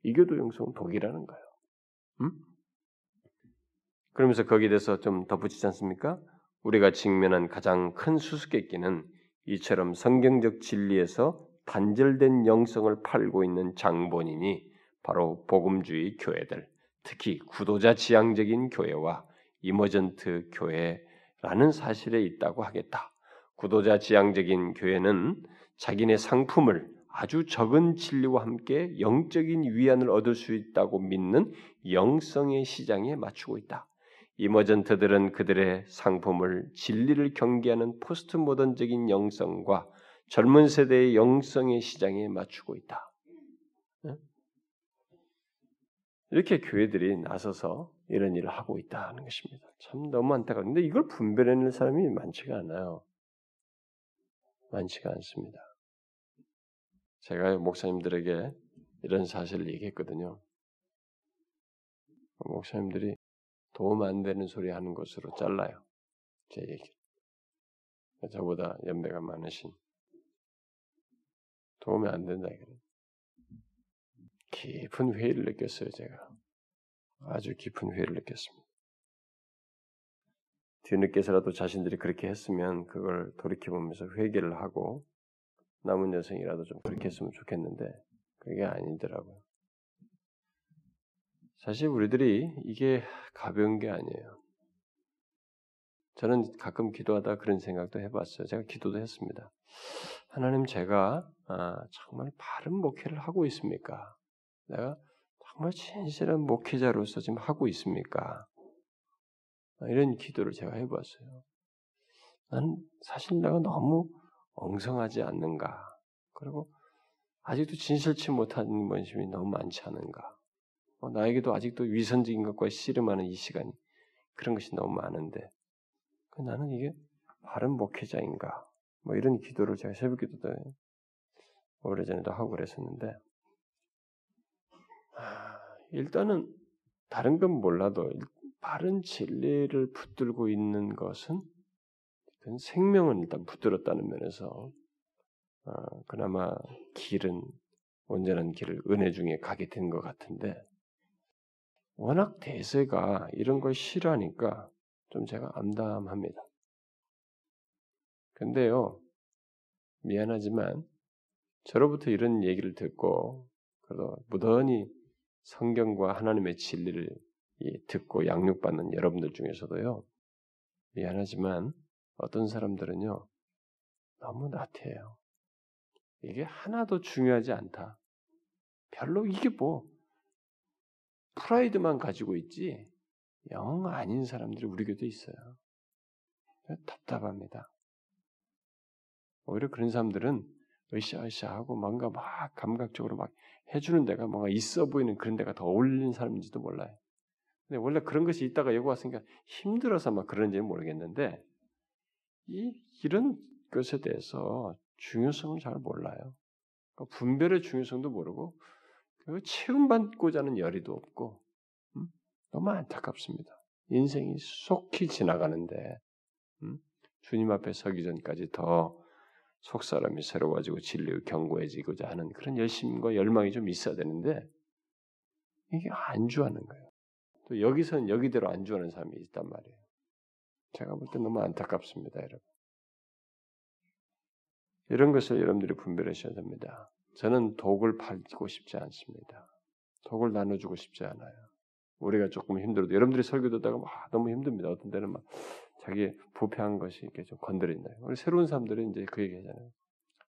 이교도 영성은 독이라는 거예요. 음? 그러면서 거기에 대해서 좀 덧붙이지 않습니까? 우리가 직면한 가장 큰 수수께끼는 이처럼 성경적 진리에서 단절된 영성을 팔고 있는 장본인이 바로 복음주의 교회들, 특히 구도자 지향적인 교회와 이머전트 교회라는 사실에 있다고 하겠다. 구도자 지향적인 교회는 자기네 상품을 아주 적은 진리와 함께 영적인 위안을 얻을 수 있다고 믿는 영성의 시장에 맞추고 있다. 이머전트들은 그들의 상품을 진리를 경계하는 포스트 모던적인 영성과 젊은 세대의 영성의 시장에 맞추고 있다. 이렇게 교회들이 나서서 이런 일을 하고 있다는 것입니다. 참 너무 안타까운데 이걸 분별해낼 사람이 많지가 않아요. 많지가 않습니다. 제가 목사님들에게 이런 사실을 얘기했거든요. 목사님들이 도움 안 되는 소리 하는 것으로 잘라요. 제 얘기. 저보다 연배가 많으신 도움이 안 된다 이거는. 깊은 회의를 느꼈어요, 제가. 아주 깊은 회의를 느꼈습니다. 뒤늦게서라도 자신들이 그렇게 했으면 그걸 돌이켜보면서 회개를 하고 남은 여성이라도 좀 그렇게 했으면 좋겠는데 그게 아니더라고요. 사실 우리들이 이게 가벼운 게 아니에요. 저는 가끔 기도하다 그런 생각도 해봤어요. 제가 기도도 했습니다. 하나님, 제가 아, 정말 바른 목회를 하고 있습니까? 내가 정말 진실한 목회자로서 지금 하고 있습니까? 이런 기도를 제가 해봤어요. 난 사실 내가 너무 엉성하지 않는가? 그리고 아직도 진실치 못한 번심이 너무 많지 않은가? 어, 나에게도 아직도 위선적인 것과 씨름하는 이 시간 그런 것이 너무 많은데 그 나는 이게 바른 목회자인가? 뭐 이런 기도를 제가 새벽 기도 때 오래전에도 하고 그랬었는데 아, 일단은 다른 건 몰라도 바른 진리를 붙들고 있는 것은 생명은 일단 붙들었다는 면에서 어, 그나마 길은 온전한 길을 은혜 중에 가게 된 것 같은데 워낙 대세가 이런 걸 싫어하니까 좀 제가 암담합니다. 근데요 미안하지만 저로부터 이런 얘기를 듣고 그래도 무던히 성경과 하나님의 진리를 듣고 양육받는 여러분들 중에서도요 미안하지만 어떤 사람들은요 너무 나태해요. 이게 하나도 중요하지 않다. 별로 이게 뭐 프라이드만 가지고 있지 영 아닌 사람들이 우리 교도 있어요. 답답합니다. 오히려 그런 사람들은 으쌰으쌰하고 뭔가 막 감각적으로 막 해주는 데가 뭔가 있어 보이는 그런 데가 더 어울리는 사람인지도 몰라요. 근데 원래 그런 것이 있다가 여기 왔으니까 힘들어서 막 그런지 모르겠는데 이 이런 것에 대해서 중요성을 잘 몰라요. 그러니까 분별의 중요성도 모르고 체험받고자 하는 열의도 없고 음? 너무 안타깝습니다. 인생이 속히 지나가는데 음? 주님 앞에 서기 전까지 더 속사람이 새로워지고 진리의 경고해지고자 하는 그런 열심과 열망이 좀 있어야 되는데 이게 안주하는 거예요. 또 여기서는 여기대로 안주하는 사람이 있단 말이에요. 제가 볼 때 너무 안타깝습니다, 여러분. 이런 것을 여러분들이 분별하셔야 됩니다. 저는 독을 팔고 싶지 않습니다. 독을 나눠주고 싶지 않아요. 우리가 조금 힘들어도 여러분들이 설교 듣다가 막 너무 힘듭니다. 어떤 때는 막 자기 부패한 것이 이렇게 좀 건드린다. 우리 새로운 사람들은 이제 그 얘기 하잖아요.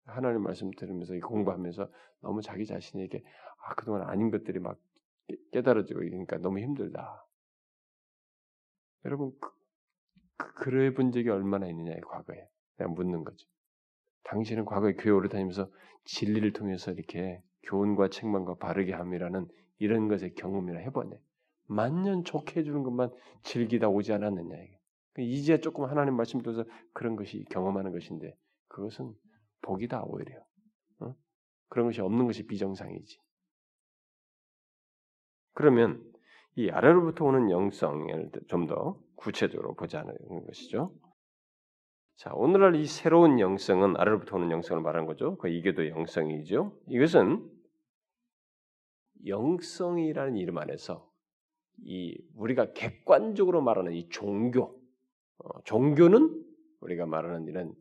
하나님 말씀 들으면서 공부하면서 너무 자기 자신에게 아, 그동안 아닌 것들이 막 깨달아지고 그러니까 너무 힘들다. 여러분 그, 그, 그래 본 적이 얼마나 있느냐의 과거에 내가 묻는 거죠. 당신은 과거에 교회 오래 다니면서 진리를 통해서 이렇게 교훈과 책망과 바르게 함이라는 이런 것의 경험이나 해보네. 만년 좋게 해주는 것만 즐기다 오지 않았느냐. 그러니까 이제 조금 하나님 말씀 들어서 그런 것이 경험하는 것인데 그것은 복이다 오히려. 어? 그런 것이 없는 것이 비정상이지. 그러면 이 아래로부터 오는 영성을 좀 더 구체적으로 보자는 것이죠. 자, 오늘날 이 새로운 영성은 아래로부터 오는 영성을 말하는 거죠. 그 이게도 영성이죠. 이것은 영성이라는 이름 안에서 이 우리가 객관적으로 말하는 이 종교, 어, 종교는 우리가 말하는 이런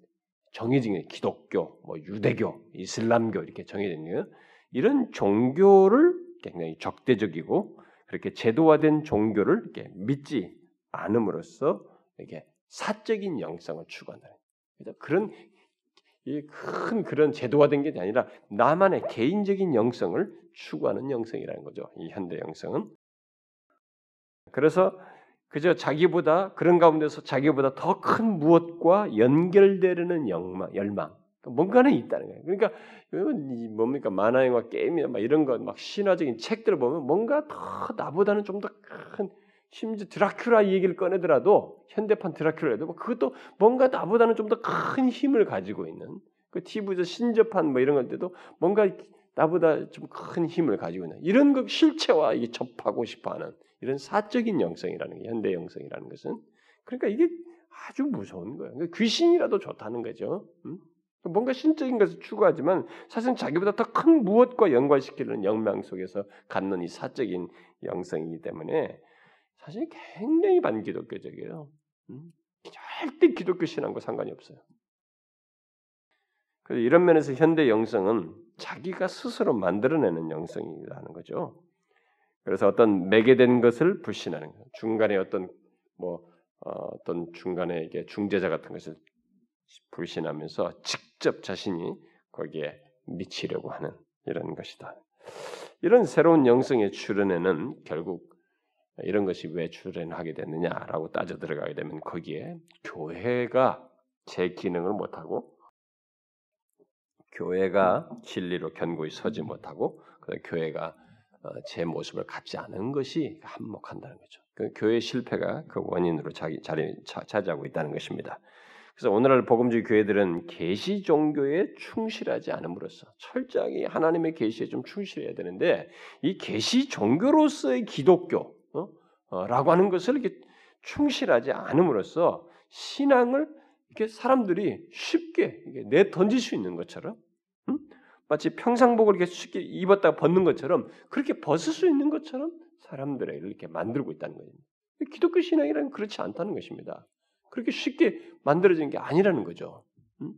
정해진 게 기독교, 뭐 유대교, 이슬람교 이렇게 정해진 거 이런 종교를 굉장히 적대적이고 그렇게 제도화된 종교를 이렇게 믿지 않음으로써 이게 사적인 영성을 추구한다. 그런 큰 그런 제도화된 게 아니라 나만의 개인적인 영성을 추구하는 영성이라는 거죠. 이 현대 영성은. 그래서 그저 자기보다 그런 가운데서 자기보다 더 큰 무엇과 연결되려는 영망, 열망, 뭔가는 있다는 거예요. 그러니까 뭡니까 만화 영화 게임이나 막 이런 거막 신화적인 책들을 보면 뭔가 더 나보다는 좀 더 큰 심지어 드라큘라 얘기를 꺼내더라도 현대판 드라큘라도 뭐 그것도 뭔가 나보다는 좀 더 큰 힘을 가지고 있는 그 TV에서 신접한 뭐 이런 것들도 뭔가 나보다 좀 큰 힘을 가지고 있는 이런 것 실체와 이게 접하고 싶어하는 이런 사적인 영성이라는 게 현대 영성이라는 것은 그러니까 이게 아주 무서운 거예요. 그러니까 귀신이라도 좋다는 거죠. 음? 뭔가 신적인 것을 추구하지만 사실은 자기보다 더 큰 무엇과 연관시키는 영망 속에서 갖는 이 사적인 영성이기 때문에 사실 굉장히 반기독교적이에요. 음? 절대 기독교 신앙과 상관이 없어요. 그래서 이런 면에서 현대 영성은 자기가 스스로 만들어내는 영성이라는 거죠. 그래서 어떤 매개된 것을 불신하는 거예요. 중간에 어떤 뭐 어, 떤 중간에 이게 중재자 같은 것을 불신하면서 직 접 자신이 거기에 미치려고 하는 이런 것이다. 이런 새로운 영성의 출현에는 결국 이런 것이 왜 출현하게 됐느냐라고 따져 들어가게 되면 거기에 교회가 제 기능을 못하고 교회가 진리로 견고히 서지 못하고 교회가 어, 제 모습을 갖지 않은 것이 한몫한다는 거죠. 그 교회 실패가 그 원인으로 자기 자리 차지하고 있다는 것입니다. 그래서 오늘날 복음주의 교회들은 계시 종교에 충실하지 않음으로써 철저하게 하나님의 계시에 좀 충실해야 되는데 이 계시 종교로서의 기독교라고 어? 어, 하는 것을 이렇게 충실하지 않음으로써 신앙을 이렇게 사람들이 쉽게 내 던질 수 있는 것처럼 음? 마치 평상복을 이렇게 쉽게 입었다가 벗는 것처럼 그렇게 벗을 수 있는 것처럼 사람들을 이렇게 만들고 있다는 거예요. 기독교 신앙이란 그렇지 않다는 것입니다. 그렇게 쉽게 만들어진 게 아니라는 거죠. 음?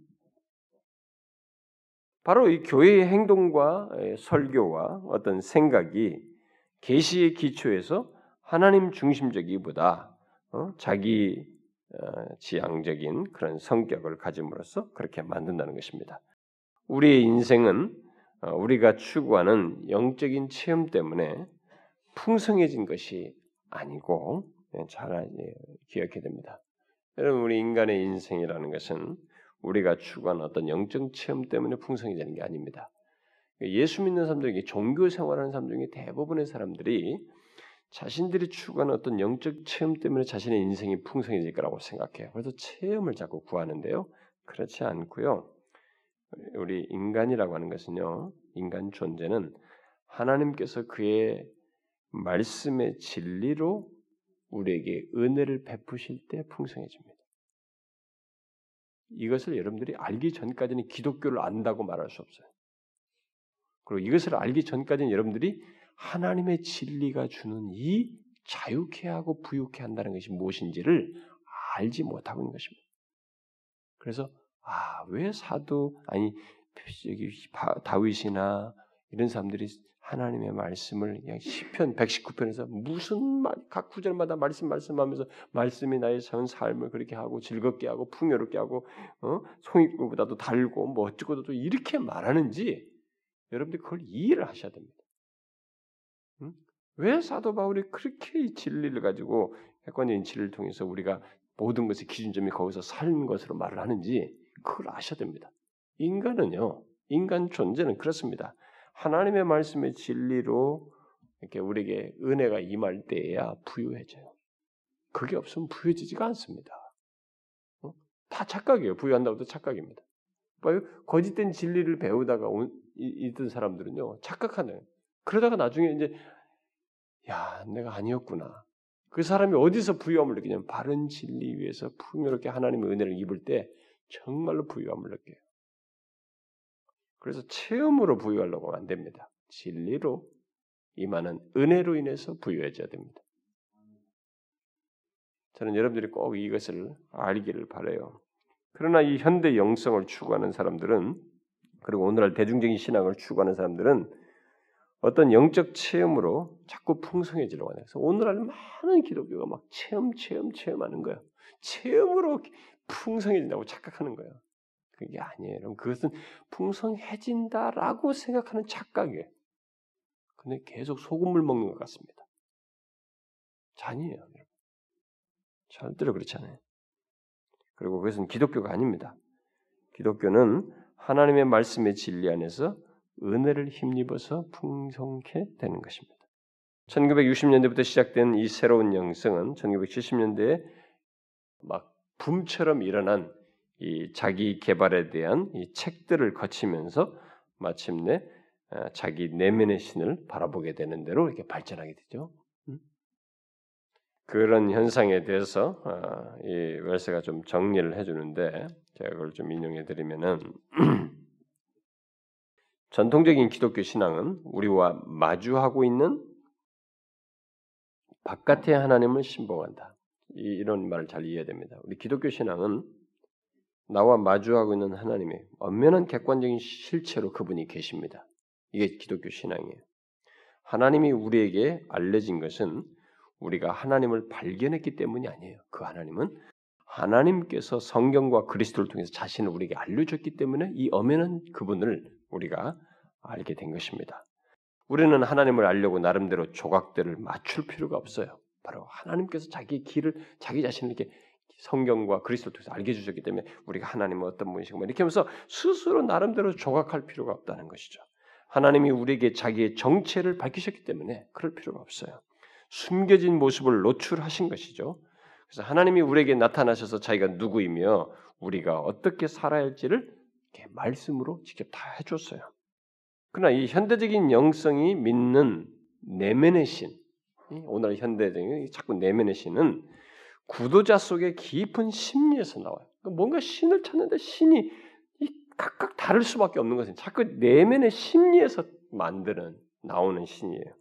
바로 이 교회의 행동과 설교와 어떤 생각이 계시의 기초에서 하나님 중심적이보다 어? 자기 어, 지향적인 그런 성격을 가짐으로써 그렇게 만든다는 것입니다. 우리의 인생은 어, 우리가 추구하는 영적인 체험 때문에 풍성해진 것이 아니고 예, 잘 기억해야 됩니다. 여러분 우리 인간의 인생이라는 것은 우리가 추구하는 어떤 영적 체험 때문에 풍성해지는 게 아닙니다. 예수 믿는 사람들에게 종교 생활하는 사람 중에 대부분의 사람들이 자신들이 추구하는 어떤 영적 체험 때문에 자신의 인생이 풍성해질 거라고 생각해요. 그래서 체험을 자꾸 구하는데요. 그렇지 않고요. 우리 인간이라고 하는 것은요. 인간 존재는 하나님께서 그의 말씀의 진리로 우리에게 은혜를 베푸실 때 풍성해집니다. 이것을 여러분들이 알기 전까지는 기독교를 안다고 말할 수 없어요. 그리고 이것을 알기 전까지는 여러분들이 하나님의 진리가 주는 이 자유케 하고 부유케 한다는 것이 무엇인지를 알지 못하고 있는 것입니다. 그래서 아, 왜 사도 아니 여기 다윗이나 이런 사람들이 하나님의 말씀을 시편 119편에서 무슨 말, 각 구절마다 말씀 말씀하면서 말씀이 나의 전 삶을 그렇게 하고 즐겁게 하고 풍요롭게 하고 어? 송이구보다도 달고 뭐 어쩌고도 이렇게 말하는지 여러분들이 그걸 이해를 하셔야 됩니다. 응? 왜 사도 바울이 그렇게 이 진리를 가지고 객관적인 진리를 통해서 우리가 모든 것의 기준점이 거기서 살 것으로 말을 하는지 그걸 아셔야 됩니다. 인간은요, 인간 존재는 그렇습니다. 하나님의 말씀의 진리로 이렇게 우리에게 은혜가 임할 때에야 부유해져요. 그게 없으면 부유해지지가 않습니다. 어? 다 착각이에요. 부유한다고 도 착각입니다. 거짓된 진리를 배우다가 있던 사람들은요 착각하는. 그러다가 나중에 이제 야 내가 아니었구나. 그 사람이 어디서 부유함을 느끼냐면 바른 진리 위에서 풍요롭게 하나님의 은혜를 입을 때 정말로 부유함을 느껴요. 그래서 체험으로 부유하려고 하면 안 됩니다. 진리로 임하는 은혜로 인해서 부유해져야 됩니다. 저는 여러분들이 꼭 이것을 알기를 바래요. 그러나 이 현대 영성을 추구하는 사람들은 그리고 오늘날 대중적인 신앙을 추구하는 사람들은 어떤 영적 체험으로 자꾸 풍성해지려고 하는 그래서 오늘날 많은 기독교가 막 체험, 체험, 체험하는 거야. 체험으로 풍성해진다고 착각하는 거예요. 그게 아니에요. 여러분. 그것은 풍성해진다라고 생각하는 착각이에요. 근데 계속 소금물 먹는 것 같습니다. 잔이에요. 절대로 그렇지 않아요. 그리고 그것은 기독교가 아닙니다. 기독교는 하나님의 말씀의 진리 안에서 은혜를 힘입어서 풍성케 되는 것입니다. 1960년대부터 시작된 이 새로운 영성은 1970년대에 막 붐처럼 일어난 이 자기 개발에 대한 이 책들을 거치면서 마침내 어, 자기 내면의 신을 바라보게 되는 대로 이렇게 발전하게 되죠. 음? 그런 현상에 대해서 어, 이 웰스가 좀 정리를 해주는데 제가 그걸 좀 인용해 드리면은 전통적인 기독교 신앙은 우리와 마주하고 있는 바깥의 하나님을 신봉한다. 이 런 말을 잘 이해해야 됩니다. 우리 기독교 신앙은 나와 마주하고 있는 하나님의 엄연한 객관적인 실체로 그분이 계십니다. 이게 기독교 신앙이에요. 하나님이 우리에게 알려진 것은 우리가 하나님을 발견했기 때문이 아니에요. 그 하나님은 하나님께서 성경과 그리스도를 통해서 자신을 우리에게 알려줬기 때문에 이 엄연한 그분을 우리가 알게 된 것입니다. 우리는 하나님을 알려고 나름대로 조각들을 맞출 필요가 없어요. 바로 하나님께서 자기 길을 자기 자신을 이렇게 성경과 그리스도를 통해서 알게 해주셨기 때문에 우리가 하나님은 어떤 분이시고 뭐 이렇게 하면서 스스로 나름대로 조각할 필요가 없다는 것이죠. 하나님이 우리에게 자기의 정체를 밝히셨기 때문에 그럴 필요가 없어요. 숨겨진 모습을 노출하신 것이죠. 그래서 하나님이 우리에게 나타나셔서 자기가 누구이며 우리가 어떻게 살아야 할지를 말씀으로 직접 다 해줬어요. 그러나 이 현대적인 영성이 믿는 내면의 신, 오늘 현대적인 자꾸 내면의 신은 구도자 속의 깊은 심리에서 나와요. 그러니까 뭔가 신을 찾는데 신이 각각 다를 수밖에 없는 것은 자꾸 내면의 심리에서 만드는 나오는 신이에요.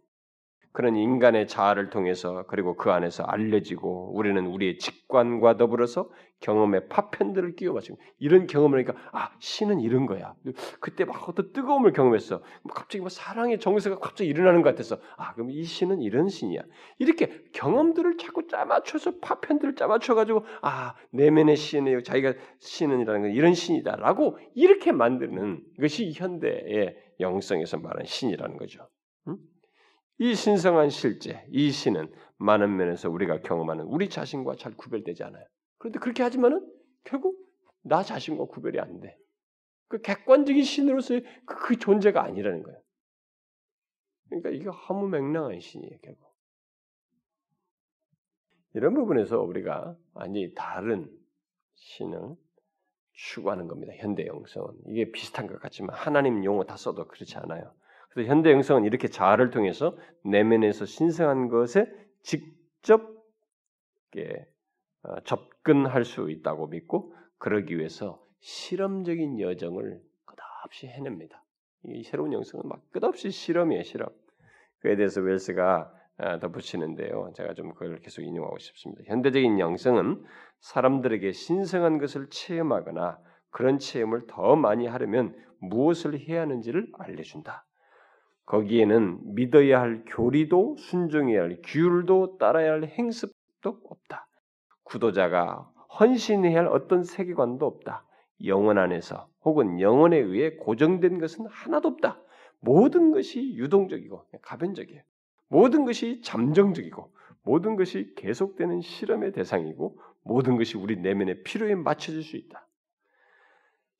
그런 인간의 자아를 통해서 그리고 그 안에서 알려지고 우리는 우리의 직관과 더불어서 경험의 파편들을 끼워 맞추고 이런 경험을 하니까 아 신은 이런 거야. 그때 막 어떤 뜨거움을 경험했어. 뭐 갑자기 뭐 사랑의 정서가 갑자기 일어나는 것 같아서 아 그럼 이 신은 이런 신이야. 이렇게 경험들을 자꾸 짜맞춰서 파편들을 짜맞춰 가지고 아 내면의 신이에요. 자기가 신은이라는 건 이런 신이다라고 이렇게 만드는 것이 현대의 영성에서 말하는 신이라는 거죠. 응? 이 신성한 실제, 이 신은 많은 면에서 우리가 경험하는 우리 자신과 잘 구별되지 않아요. 그런데 그렇게 하지만은 결국 나 자신과 구별이 안 돼. 그 객관적인 신으로서의 그, 그 존재가 아니라는 거예요. 그러니까 이게 허무맹랑한 신이에요, 결국. 이런 부분에서 우리가 아니 다른 신을 추구하는 겁니다. 현대 영성은 이게 비슷한 것 같지만 하나님 용어 다 써도 그렇지 않아요. 그래서 현대 영성은 이렇게 자아를 통해서 내면에서 신성한 것에 직접 어, 접근할 수 있다고 믿고 그러기 위해서 실험적인 여정을 끝없이 해냅니다. 이 새로운 영성은 막 끝없이 실험이에요, 실험. 그에 대해서 웰스가 어, 덧붙이는데요. 제가 좀 그걸 계속 인용하고 싶습니다. 현대적인 영성은 사람들에게 신성한 것을 체험하거나 그런 체험을 더 많이 하려면 무엇을 해야 하는지를 알려준다. 거기에는 믿어야 할 교리도 순종해야 할 규율도 따라야 할 행습도 없다. 구도자가 헌신해야 할 어떤 세계관도 없다. 영혼 안에서 혹은 영혼에 의해 고정된 것은 하나도 없다. 모든 것이 유동적이고 가변적이에요. 모든 것이 잠정적이고 모든 것이 계속되는 실험의 대상이고 모든 것이 우리 내면의 필요에 맞춰질 수 있다.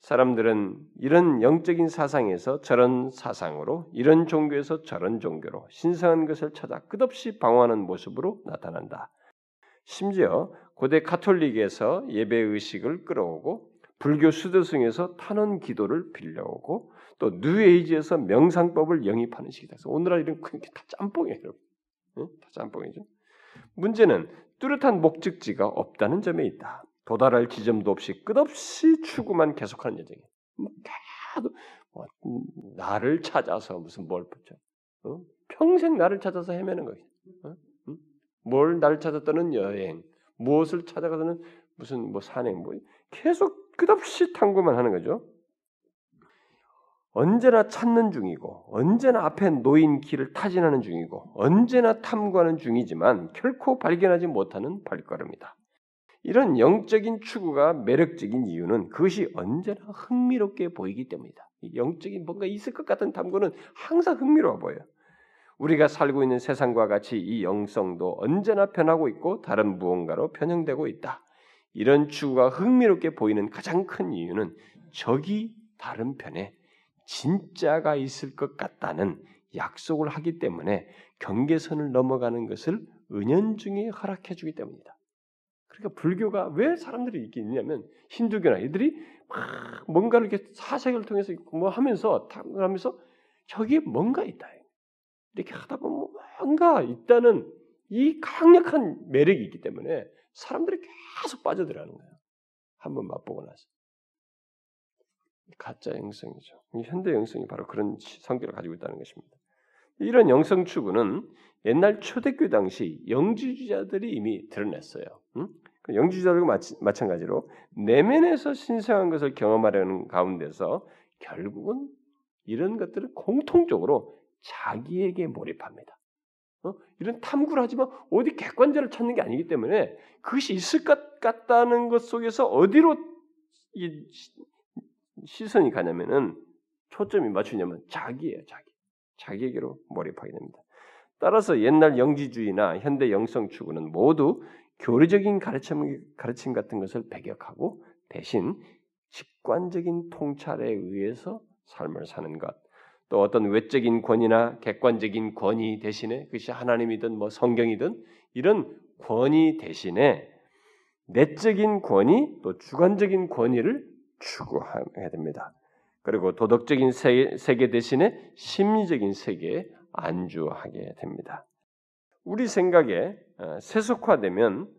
사람들은 이런 영적인 사상에서 저런 사상으로, 이런 종교에서 저런 종교로 신성한 것을 찾아 끝없이 방황하는 모습으로 나타난다. 심지어 고대 카톨릭에서 예배 의식을 끌어오고 불교 수도승에서 탄원 기도를 빌려오고 또 뉴에이지에서 명상법을 영입하는 식이다. 그래서 오늘날 이런 다 짬뽕이에요. 응? 다 짬뽕이죠. 문제는 뚜렷한 목적지가 없다는 점에 있다. 도달할 지점도 없이 끝없이 추구만 계속하는 여정이에요. 뭐 계속 뭐, 나를 찾아서 무슨 뭘 붙여? 어? 평생 나를 찾아서 헤매는 거예요. 어? 응? 뭘 나를 찾아 떠는 여행, 무엇을 찾아가서는 무슨 뭐 산행, 뭐 계속 끝없이 탐구만 하는 거죠. 언제나 찾는 중이고 언제나 앞에 놓인 길을 타진하는 중이고 언제나 탐구하는 중이지만 결코 발견하지 못하는 발걸음이다. 이런 영적인 추구가 매력적인 이유는 그것이 언제나 흥미롭게 보이기 때문이다. 영적인 뭔가 있을 것 같은 탐구는 항상 흥미로워 보여요. 우리가 살고 있는 세상과 같이 이 영성도 언제나 변하고 있고 다른 무언가로 변형되고 있다. 이런 추구가 흥미롭게 보이는 가장 큰 이유는 적이 다른 편에 진짜가 있을 것 같다는 약속을 하기 때문에 경계선을 넘어가는 것을 은연중에 허락해 주기 때문이다. 그러니까 불교가 왜 사람들이 있게 있냐면 힌두교나 이들이 막 뭔가를 이렇게 사색을 통해서 뭐 하면서 하면서 저기에 뭔가 있다. 이렇게 하다 보면 뭔가 있다는 이 강력한 매력이 있기 때문에 사람들이 계속 빠져들어가는 거예요. 한번 맛보고 나서. 가짜 영성이죠. 현대 영성이 바로 그런 성격을 가지고 있다는 것입니다. 이런 영성 추구는 옛날 초대교 당시 영지주자들이 이미 드러냈어요. 응? 영지주의자들과 마찬가지로 내면에서 신성한 것을 경험하려는 가운데서 결국은 이런 것들을 공통적으로 자기에게 몰입합니다. 어? 이런 탐구를 하지만 어디 객관자를 찾는 게 아니기 때문에 그것이 있을 것 같다는 것 속에서 어디로 이 시선이 가냐면은 초점이 맞추냐면 자기예요, 자기. 자기에게로 몰입하게 됩니다. 따라서 옛날 영지주의나 현대 영성 추구는 모두 교리적인 가르침, 가르침 같은 것을 배격하고 대신 직관적인 통찰에 의해서 삶을 사는 것, 또 어떤 외적인 권위나 객관적인 권위 대신에 그것이 하나님이든 뭐 성경이든 이런 권위 대신에 내적인 권위 또 주관적인 권위를 추구해야 됩니다. 그리고 도덕적인 세계 대신에 심리적인 세계에 안주하게 됩니다. 우리 생각에 어, 세속화되면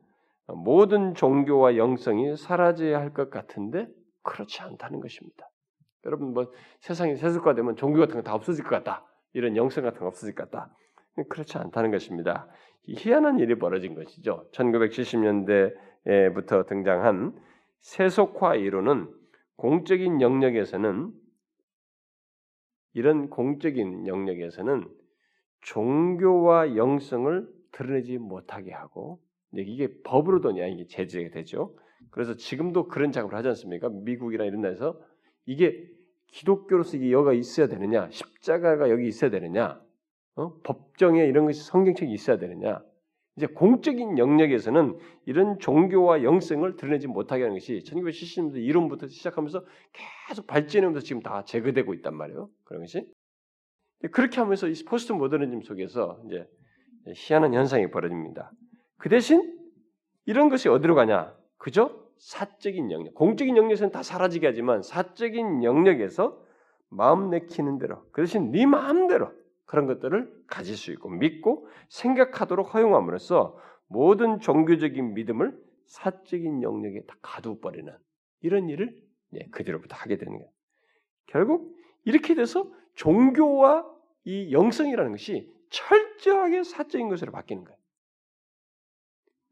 모든 종교와 영성이 사라져야 할 것 같은데 그렇지 않다는 것입니다. 여러분 뭐 세상이 세속화되면 종교 같은 거 다 없어질 것 같다. 이런 영성 같은 거 없어질 것 같다. 그렇지 않다는 것입니다. 희한한 일이 벌어진 것이죠. 1970년대부터 등장한 세속화 이론은 공적인 영역에서는 이런 공적인 영역에서는 종교와 영성을 드러내지 못하게 하고 이게 법으로도 이게 제재가 되죠. 그래서 지금도 그런 작업을 하지 않습니까? 미국이나 이런 데서 이게 기독교로서 이게 여가 있어야 되느냐, 십자가가 여기 있어야 되느냐, 어? 법정에 이런 것이 성경책이 있어야 되느냐. 이제 공적인 영역에서는 이런 종교와 영성을 드러내지 못하게 하는 것이 1970년대 이론부터 시작하면서 계속 발전하면서 지금 다 제거되고 있단 말이에요. 그런 것이. 그렇게 하면서 이 포스트 모더니즘 속에서 이제 희한한 현상이 벌어집니다. 그 대신 이런 것이 어디로 가냐? 그죠? 사적인 영역, 공적인 영역에서는 다 사라지게 하지만 사적인 영역에서 마음 내키는 대로, 그 대신 네 마음대로 그런 것들을 가질 수 있고 믿고 생각하도록 허용함으로써 모든 종교적인 믿음을 사적인 영역에 다 가두어버리는 이런 일을 그대로부터 하게 되는 거예요. 결국 이렇게 돼서 종교와 이 영성이라는 것이 철저하게 사적인 것으로 바뀌는 거예요.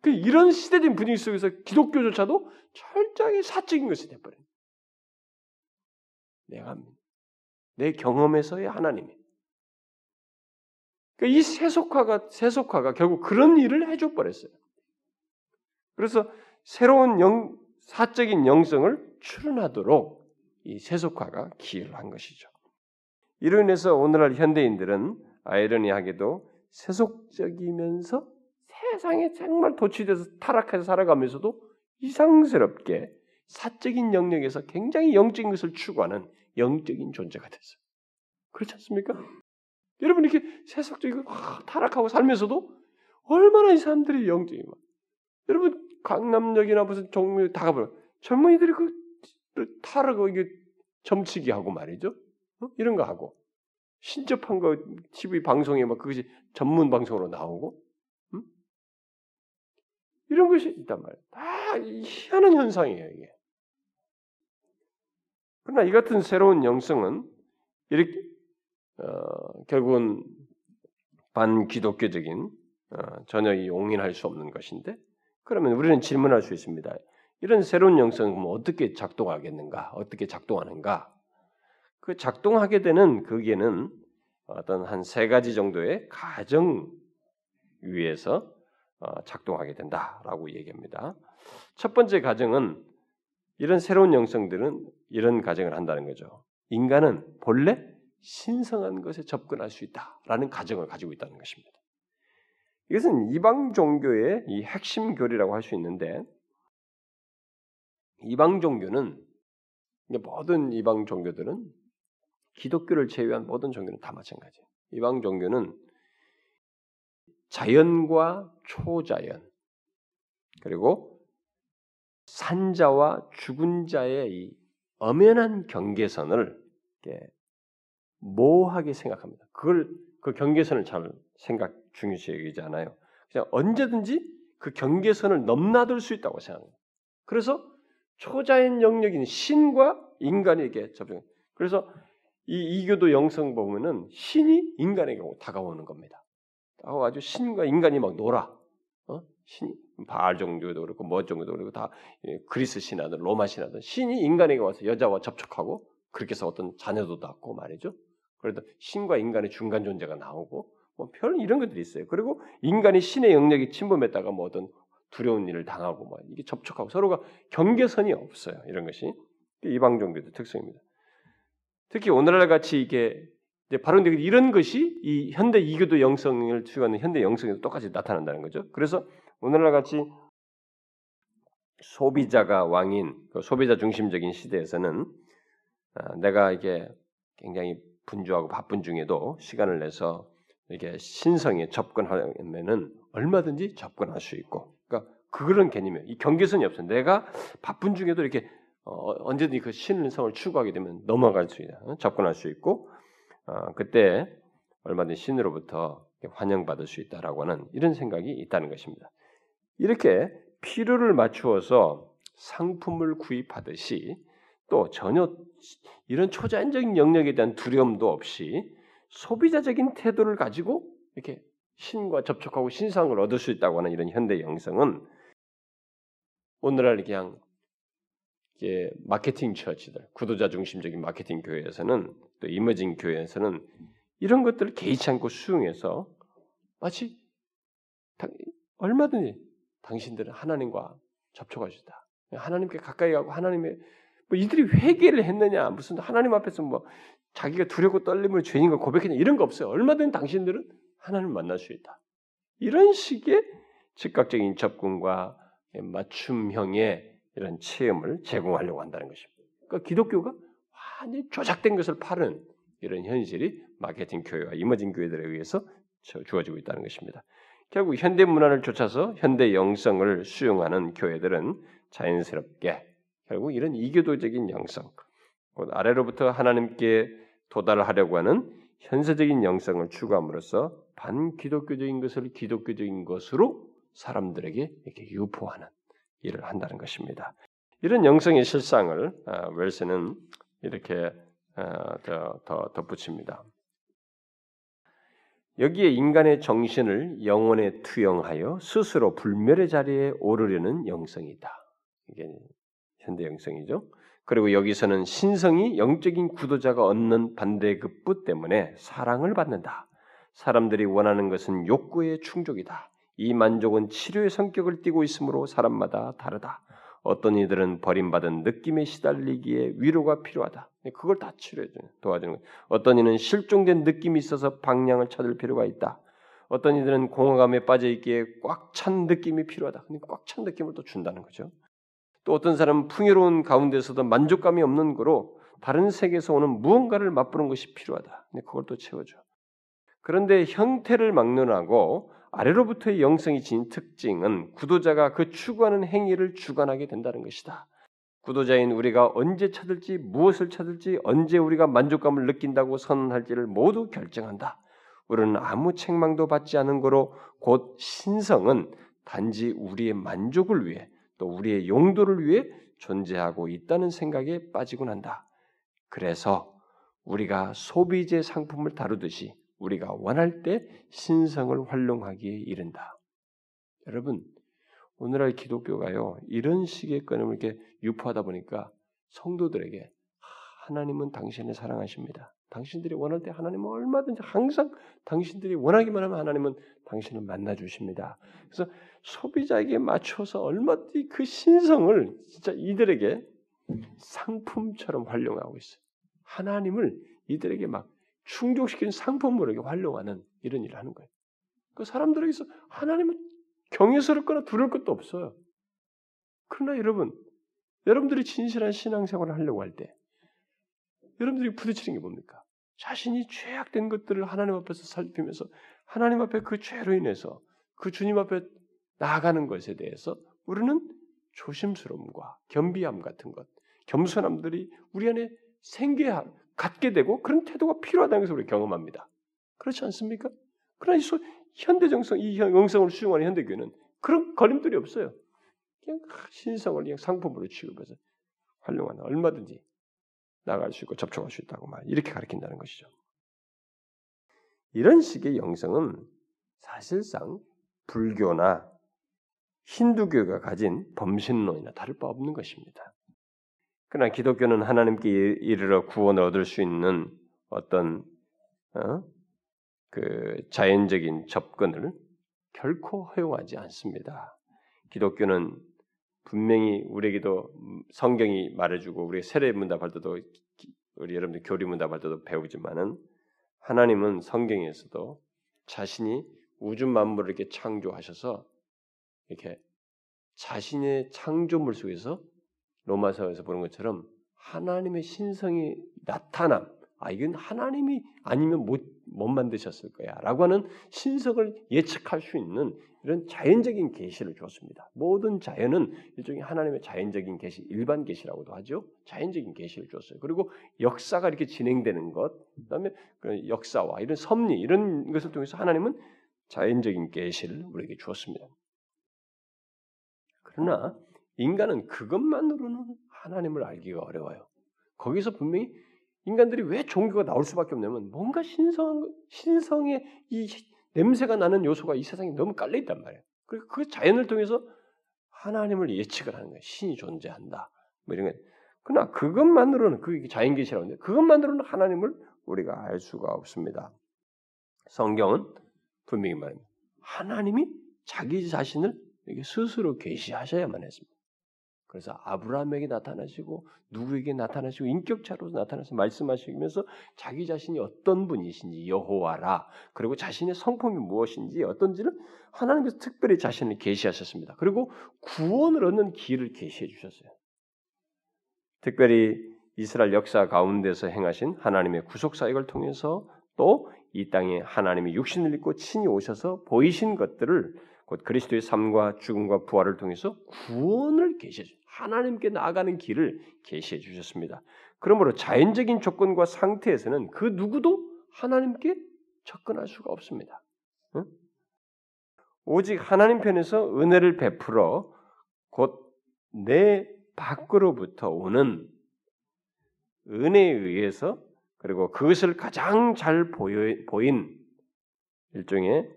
그 이런 시대적인 분위기 속에서 기독교조차도 철저하게 사적인 것이 돼버린. 내가 내 경험에서의 하나님이. 그러니까 이 세속화가 세속화가 결국 그런 일을 해줘 버렸어요. 그래서 새로운 영, 사적인 영성을 출현하도록 이 세속화가 기여를 한 것이죠. 이로 인해서 오늘날 현대인들은 아이러니하게도 세속적이면서 세상에 정말 도취돼서 타락해서 살아가면서도 이상스럽게 사적인 영역에서 굉장히 영적인 것을 추구하는 영적인 존재가 됐어요. 그렇지 않습니까? 여러분 이렇게 세속적이고 타락하고 살면서도 얼마나 이 사람들이 영적이 막 여러분 강남역이나 무슨 종묘 다 가보면 젊은이들이 그 타락하고 이게 점치기 하고 말이죠. 어? 이런 거 하고 신접한 거 TV 방송에 막 그것이 전문 방송으로 나오고 음? 이런 것이 있단 말이에요. 다 희한한 현상이에요 이게. 그러나 이 같은 새로운 영성은 이렇게 어, 결국은 반기독교적인 어, 전혀 용인할 수 없는 것인데 그러면 우리는 질문할 수 있습니다. 이런 새로운 영성은 어떻게 작동하겠는가? 어떻게 작동하는가? 그 작동하게 되는 거기에는 어떤 한 세 가지 정도의 가정 위에서 어, 작동하게 된다라고 얘기합니다. 첫 번째 가정은 이런 새로운 영성들은 이런 가정을 한다는 거죠. 인간은 본래 신성한 것에 접근할 수 있다라는 가정을 가지고 있다는 것입니다. 이것은 이방 종교의 이 핵심 교리라고 할 수 있는데 이방 종교는 모든 이방 종교들은 기독교를 제외한 모든 종교는 다 마찬가지예요. 이방 종교는 자연과 초자연 그리고 산자와 죽은 자의 이 엄연한 경계선을 모호하게 생각합니다. 그걸 그 경계선을 잘 생각 중요시 여기지 않아요. 그냥 언제든지 그 경계선을 넘나들 수 있다고 생각합니다. 그래서 초자연 영역인 신과 인간에게 접근. 그래서 이 이교도 영성 보면은 신이 인간에게 다가오는 겁니다. 아주 신과 인간이 막 놀아. 어? 신이 바알 종교도 그렇고 뭐 종교도 그렇고 다 예, 그리스 신하든 로마 신하든 신이 인간에게 와서 여자와 접촉하고 그렇게 해서 어떤 자녀도 낳고 말이죠. 그래도 신과 인간의 중간 존재가 나오고 뭐 별 이런 것들이 있어요. 그리고 인간이 신의 영역이 침범했다가 뭐 어떤 두려운 일을 당하고 뭐 이게 접촉하고 서로가 경계선이 없어요. 이런 것이 이방 종교의 특성입니다. 특히 오늘날 같이 이게 바로 이런 것이 이 현대 이교도 영성을 추구하는 현대 영성에도 똑같이 나타난다는 거죠. 그래서 오늘날 같이 소비자가 왕인 그 소비자 중심적인 시대에서는 아, 내가 이게 굉장히 분주하고 바쁜 중에도 시간을 내서 이게 신성에 접근하면은 얼마든지 접근할 수 있고, 그러니까 그런 개념이에요. 이 경계선이 없어요. 내가 바쁜 중에도 이렇게 어, 언제든지 그 신성을 추구하게 되면 넘어갈 수 있다, 어? 접근할 수 있고, 어, 그때 얼마든지 신으로부터 환영받을 수 있다라고 하는 이런 생각이 있다는 것입니다. 이렇게 필요를 맞추어서 상품을 구입하듯이 또 전혀 이런 초자연적인 영역에 대한 두려움도 없이 소비자적인 태도를 가지고 이렇게 신과 접촉하고 신상을 얻을 수 있다고 하는 이런 현대 영성은 오늘날 그냥 이게 마케팅 처치들, 구도자 중심적인 마케팅 교회에서는 또 이머징 교회에서는 이런 것들을 개의치 않고 수용해서 마치 얼마든지 당신들은 하나님과 접촉할 수 있다. 하나님께 가까이 가고 하나님의 뭐 이들이 회개를 했느냐 무슨 하나님 앞에서 뭐 자기가 두렵고 떨림을 죄인 걸 고백했냐 이런 거 없어요. 얼마든 당신들은 하나님을 만날 수 있다. 이런 식의 즉각적인 접근과 맞춤형의 이런 체험을 제공하려고 한다는 것입니다. 그러니까 기독교가 완전히 조작된 것을 파는 이런 현실이 마케팅 교회와 이머징 교회들에 의해서 주어지고 있다는 것입니다. 결국 현대 문화를 쫓아서 현대 영성을 수용하는 교회들은 자연스럽게 결국 이런 이교도적인 영성, 아래로부터 하나님께 도달하려고 하는 현세적인 영성을 추구함으로써 반기독교적인 것을 기독교적인 것으로 사람들에게 이렇게 유포하는 일을 한다는 것입니다. 이런 영성의 실상을 아, 웰스는 이렇게 아, 더, 더 덧붙입니다. 여기에 인간의 정신을 영혼에 투영하여 스스로 불멸의 자리에 오르려는 영성이다. 이게 현대 영성이죠. 그리고 여기서는 신성이 영적인 구도자가 얻는 반대급부 때문에 사랑을 받는다. 사람들이 원하는 것은 욕구의 충족이다. 이 만족은 치료의 성격을 띠고 있으므로 사람마다 다르다. 어떤 이들은 버림받은 느낌에 시달리기에 위로가 필요하다. 그걸 다 치료해주는 도와주는 거예요. 어떤 이는 실종된 느낌이 있어서 방향을 찾을 필요가 있다. 어떤 이들은 공허감에 빠져 있기에 꽉 찬 느낌이 필요하다. 꽉찬 느낌을 또 준다는 거죠. 또 어떤 사람은 풍요로운 가운데서도 만족감이 없는 거로 다른 세계에서 오는 무언가를 맛보는 것이 필요하다. 그걸 또 채워줘. 그런데 형태를 막론하고 아래로부터의 영성이 지닌 특징은 구도자가 그 추구하는 행위를 주관하게 된다는 것이다. 구도자인 우리가 언제 찾을지 무엇을 찾을지 언제 우리가 만족감을 느낀다고 선언할지를 모두 결정한다. 우리는 아무 책망도 받지 않은 거로 곧 신성은 단지 우리의 만족을 위해 또 우리의 용도를 위해 존재하고 있다는 생각에 빠지곤 한다. 그래서 우리가 소비재 상품을 다루듯이 우리가 원할 때 신성을 활용하기에 이른다. 여러분, 오늘날 기독교가요, 이런 식의 끊임을 이렇게 유포하다 보니까 성도들에게 하나님은 당신을 사랑하십니다. 당신들이 원할 때 하나님은 얼마든지 항상 당신들이 원하기만 하면 하나님은 당신을 만나 주십니다. 그래서 소비자에게 맞춰서 얼마든지 그 신성을 진짜 이들에게 상품처럼 활용하고 있어요. 하나님을 이들에게 막 충족시키는 상품으로 활용하는 이런 일을 하는 거예요. 그 사람들에게서 하나님은 경외스럽거나 두려울 것도 없어요. 그러나 여러분, 여러분들이 진실한 신앙생활을 하려고 할 때, 여러분들이 부딪히는 게 뭡니까? 자신이 죄악된 것들을 하나님 앞에서 살피면서 하나님 앞에 그 죄로 인해서 그 주님 앞에 나아가는 것에 대해서 우리는 조심스러움과 겸비함 같은 것, 겸손함들이 우리 안에 생겨야 갖게 되고 그런 태도가 필요하다는 것을 우리 경험합니다. 그렇지 않습니까? 그러나 이 현대 정성, 이 영성을 수용하는 현대교회는 그런 걸림돌이 없어요. 그냥 신성을 그냥 상품으로 취급해서 활용하는 얼마든지 나갈 수 있고 접촉할 수 있다고 말 이렇게 가르친다는 것이죠. 이런 식의 영성은 사실상 불교나 힌두교가 가진 범신론이나 다를 바 없는 것입니다. 그러나 기독교는 하나님께 이르러 구원을 얻을 수 있는 어떤 어? 그 자연적인 접근을 결코 허용하지 않습니다. 기독교는 분명히 우리에게도 성경이 말해주고 우리 세례 문답할 때도 우리 여러분들 교리 문답할 때도 배우지만은 하나님은 성경에서도 자신이 우주 만물을 이렇게 창조하셔서 이렇게 자신의 창조물 속에서 로마서에서 보는 것처럼 하나님의 신성이 나타남. 아 이건 하나님이 아니면 못, 못 만드셨을 거야라고 하는 신성을 예측할 수 있는 이런 자연적인 계시를 줬습니다. 모든 자연은 일종의 하나님의 자연적인 계시, 일반 계시라고도 하죠. 자연적인 계시를 줬어요. 그리고 역사가 이렇게 진행되는 것, 그다음에 역사와 이런 섭리 이런 것을 통해서 하나님은 자연적인 계시를 우리에게 주었습니다. 그러나 인간은 그것만으로는 하나님을 알기가 어려워요. 거기서 분명히 인간들이 왜 종교가 나올 수밖에 없냐면 뭔가 신성 신성의 이 냄새가 나는 요소가 이 세상에 너무 깔려 있단 말이에요. 그리고 그 자연을 통해서 하나님을 예측을 하는 거예요. 신이 존재한다. 뭐 이런 거. 그러나 그것만으로는 그 자연 계시라고 하는데 그것만으로는 하나님을 우리가 알 수가 없습니다. 성경은 분명히 말합니다. 하나님이 자기 자신을 스스로 계시하셔야만 했습니다. 그래서 아브라함에게 나타나시고 누구에게 나타나시고 인격차로 나타나서 말씀하시면서 자기 자신이 어떤 분이신지 여호와라 그리고 자신의 성품이 무엇인지 어떤지를 하나님께서 특별히 자신을 계시하셨습니다. 그리고 구원을 얻는 길을 계시해 주셨어요. 특별히 이스라엘 역사 가운데서 행하신 하나님의 구속 사역을 통해서 또 이 땅에 하나님이 육신을 입고 친히 오셔서 보이신 것들을 곧 그리스도의 삶과 죽음과 부활을 통해서 구원을 계시해 주 하나님께 나아가는 길을 계시해 주셨습니다. 그러므로 자연적인 조건과 상태에서는 그 누구도 하나님께 접근할 수가 없습니다. 응? 오직 하나님 편에서 은혜를 베풀어 곧 내 밖으로부터 오는 은혜에 의해서 그리고 그것을 가장 잘 보인 일종의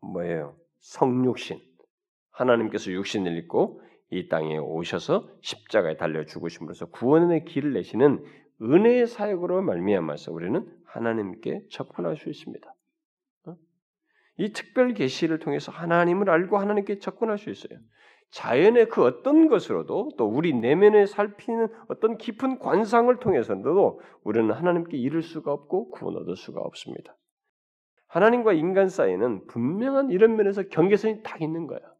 뭐예요? 성육신 하나님께서 육신을 입고 이 땅에 오셔서 십자가에 달려 죽으심으로써 구원의 길을 내시는 은혜의 사역으로 말미암아서 우리는 하나님께 접근할 수 있습니다. 어? 이 특별 계시를 통해서 하나님을 알고 하나님께 접근할 수 있어요. 자연의 그 어떤 것으로도 또 우리 내면에 살피는 어떤 깊은 관상을 통해서도 우리는 하나님께 이를 수가 없고 구원 얻을 수가 없습니다. 하나님과 인간 사이에는 분명한 이런 면에서 경계선이 딱 있는 거예요.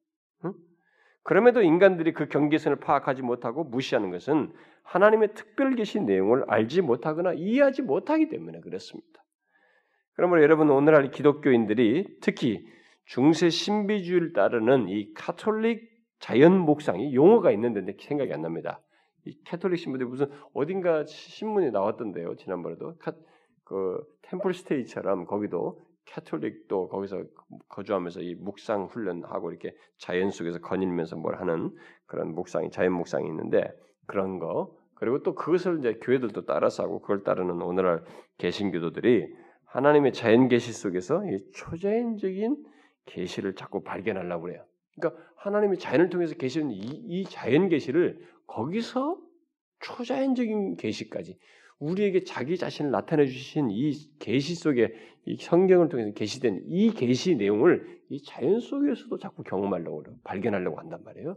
그럼에도 인간들이 그 경계선을 파악하지 못하고 무시하는 것은 하나님의 특별 계시 내용을 알지 못하거나 이해하지 못하기 때문에 그렇습니다. 그러므로 여러분 오늘날 기독교인들이 특히 중세 신비주의를 따르는 이 카톨릭 자연 묵상이 용어가 있는데 생각이 안 납니다. 이 캐톨릭 신부들이 무슨 어딘가 신문에 나왔던데요. 지난번에도 그 템플 스테이처럼 거기도 캐톨릭도 거기서 거주하면서 이 묵상 훈련하고 이렇게 자연 속에서 거닐면서 뭘 하는 그런 묵상이 자연 묵상이 있는데 그런 거 그리고 또 그것을 이제 교회들도 따라서 하고 그걸 따르는 오늘날 개신교도들이 하나님의 자연 계시 속에서 이 초자연적인 계시를 자꾸 발견하려고 그래요. 그러니까 하나님의 자연을 통해서 계시는 이, 이 자연 계시를 거기서 초자연적인 계시까지 우리에게 자기 자신을 나타내 주신 이 계시 속에 이 성경을 통해서 계시된 이 계시 내용을 이 자연 속에서도 자꾸 경험하려고 발견하려고 한단 말이에요.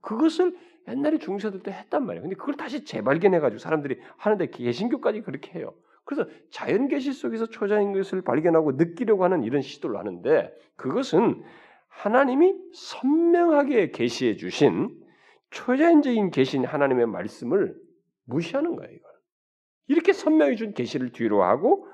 그것을 옛날에 중세들 때 했단 말이에요. 근데 그걸 다시 재발견해 가지고 사람들이 하는데 개신교까지 그렇게 해요. 그래서 자연 계시 속에서 초자인 것을 발견하고 느끼려고 하는 이런 시도를 하는데 그것은 하나님이 선명하게 계시해 주신 초자연적인 계신 하나님의 말씀을 무시하는 거예요. 이걸. 이렇게 선명해 준 계시를 뒤로 하고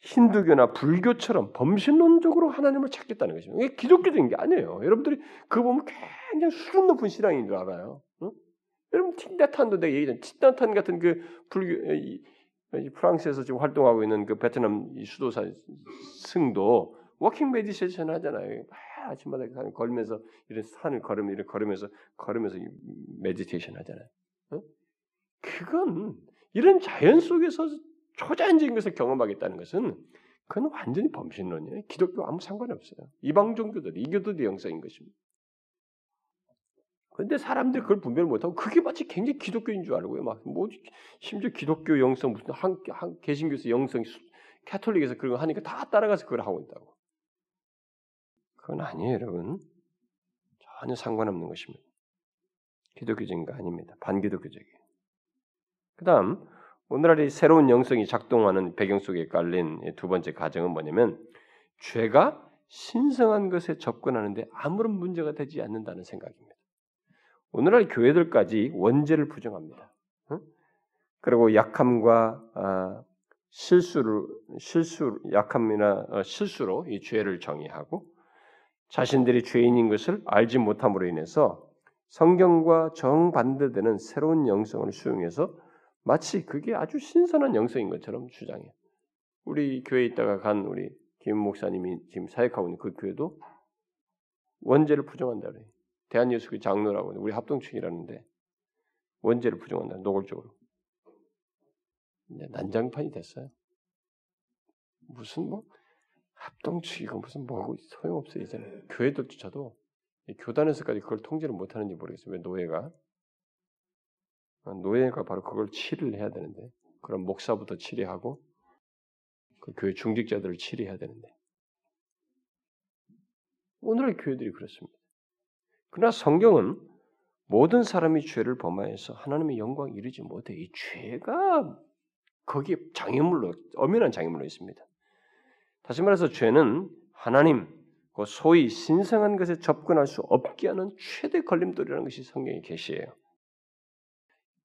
힌두교나 불교처럼 범신론적으로 하나님을 찾겠다는 것입니다. 이게 기독교적인 게 아니에요. 여러분들이 그거 보면 굉장히 수준 높은 신앙인 줄 알아요. 응? 여러분 틱낫한도 내가 얘기했잖아요. 틱낫한 같은 그 불교 이, 프랑스에서 지금 활동하고 있는 그 베트남 수도사 승도 walking meditation 하잖아요. 아침마다 걸으면서 이런 산을 걸으면 이렇게 걸으면서 걸으면서 meditation 하잖아요. 응? 그건 이런 자연 속에서 초자연적인 것을 경험하겠다는 것은 그건 완전히 범신론이에요. 기독교 아무 상관이 없어요. 이방 종교들, 이교도의 영성인 것입니다. 근데 사람들이 그걸 분별 못하고 그게 마치 굉장히 기독교인 줄 알고요. 막 뭐 심지어 기독교 영성 무슨 한, 한 개신교에서 영성 캐톨릭에서 그런 거 하니까 다 따라가서 그걸 하고 있다고. 그건 아니에요, 여러분. 전혀 상관없는 것입니다. 기독교적인 거 아닙니다. 반기독교적이에요. 그다음 오늘날의 새로운 영성이 작동하는 배경 속에 깔린 두 번째 가정은 뭐냐면 죄가 신성한 것에 접근하는데 아무런 문제가 되지 않는다는 생각입니다. 오늘날 교회들까지 원죄를 부정합니다. 그리고 약함과 아, 실수를 실수 약함이나 어, 실수로 이 죄를 정의하고 자신들이 죄인인 것을 알지 못함으로 인해서 성경과 정반대되는 새로운 영성을 수용해서 마치 그게 아주 신선한 영성인 것처럼 주장해. 우리 교회에 있다가 간 우리 김 목사님이 지금 사역하고 있는 그 교회도 원죄를 부정한다 그래. 대한예수교 장로라고 우리 합동층이라는데 원죄를 부정한다 노골적으로. 난장판이 됐어요. 무슨 뭐 합동측이고 무슨 뭐하고 소용없어요 이제는 교회들조차도 교단에서까지 그걸 통제를 못하는지 모르겠어요. 왜 노예가 어, 노예가 바로 그걸 치료를 해야 되는데 그럼 목사부터 치료하고 그 교회 중직자들을 치료해야 되는데 오늘의 교회들이 그렇습니다. 그러나 성경은 모든 사람이 죄를 범하여서 하나님의 영광 이루지 못해 이 죄가 거기에 장애물로 엄연한 장애물로 있습니다. 다시 말해서 죄는 하나님 그 소위 신성한 것에 접근할 수 없게 하는 최대 걸림돌이라는 것이 성경의 계시예요.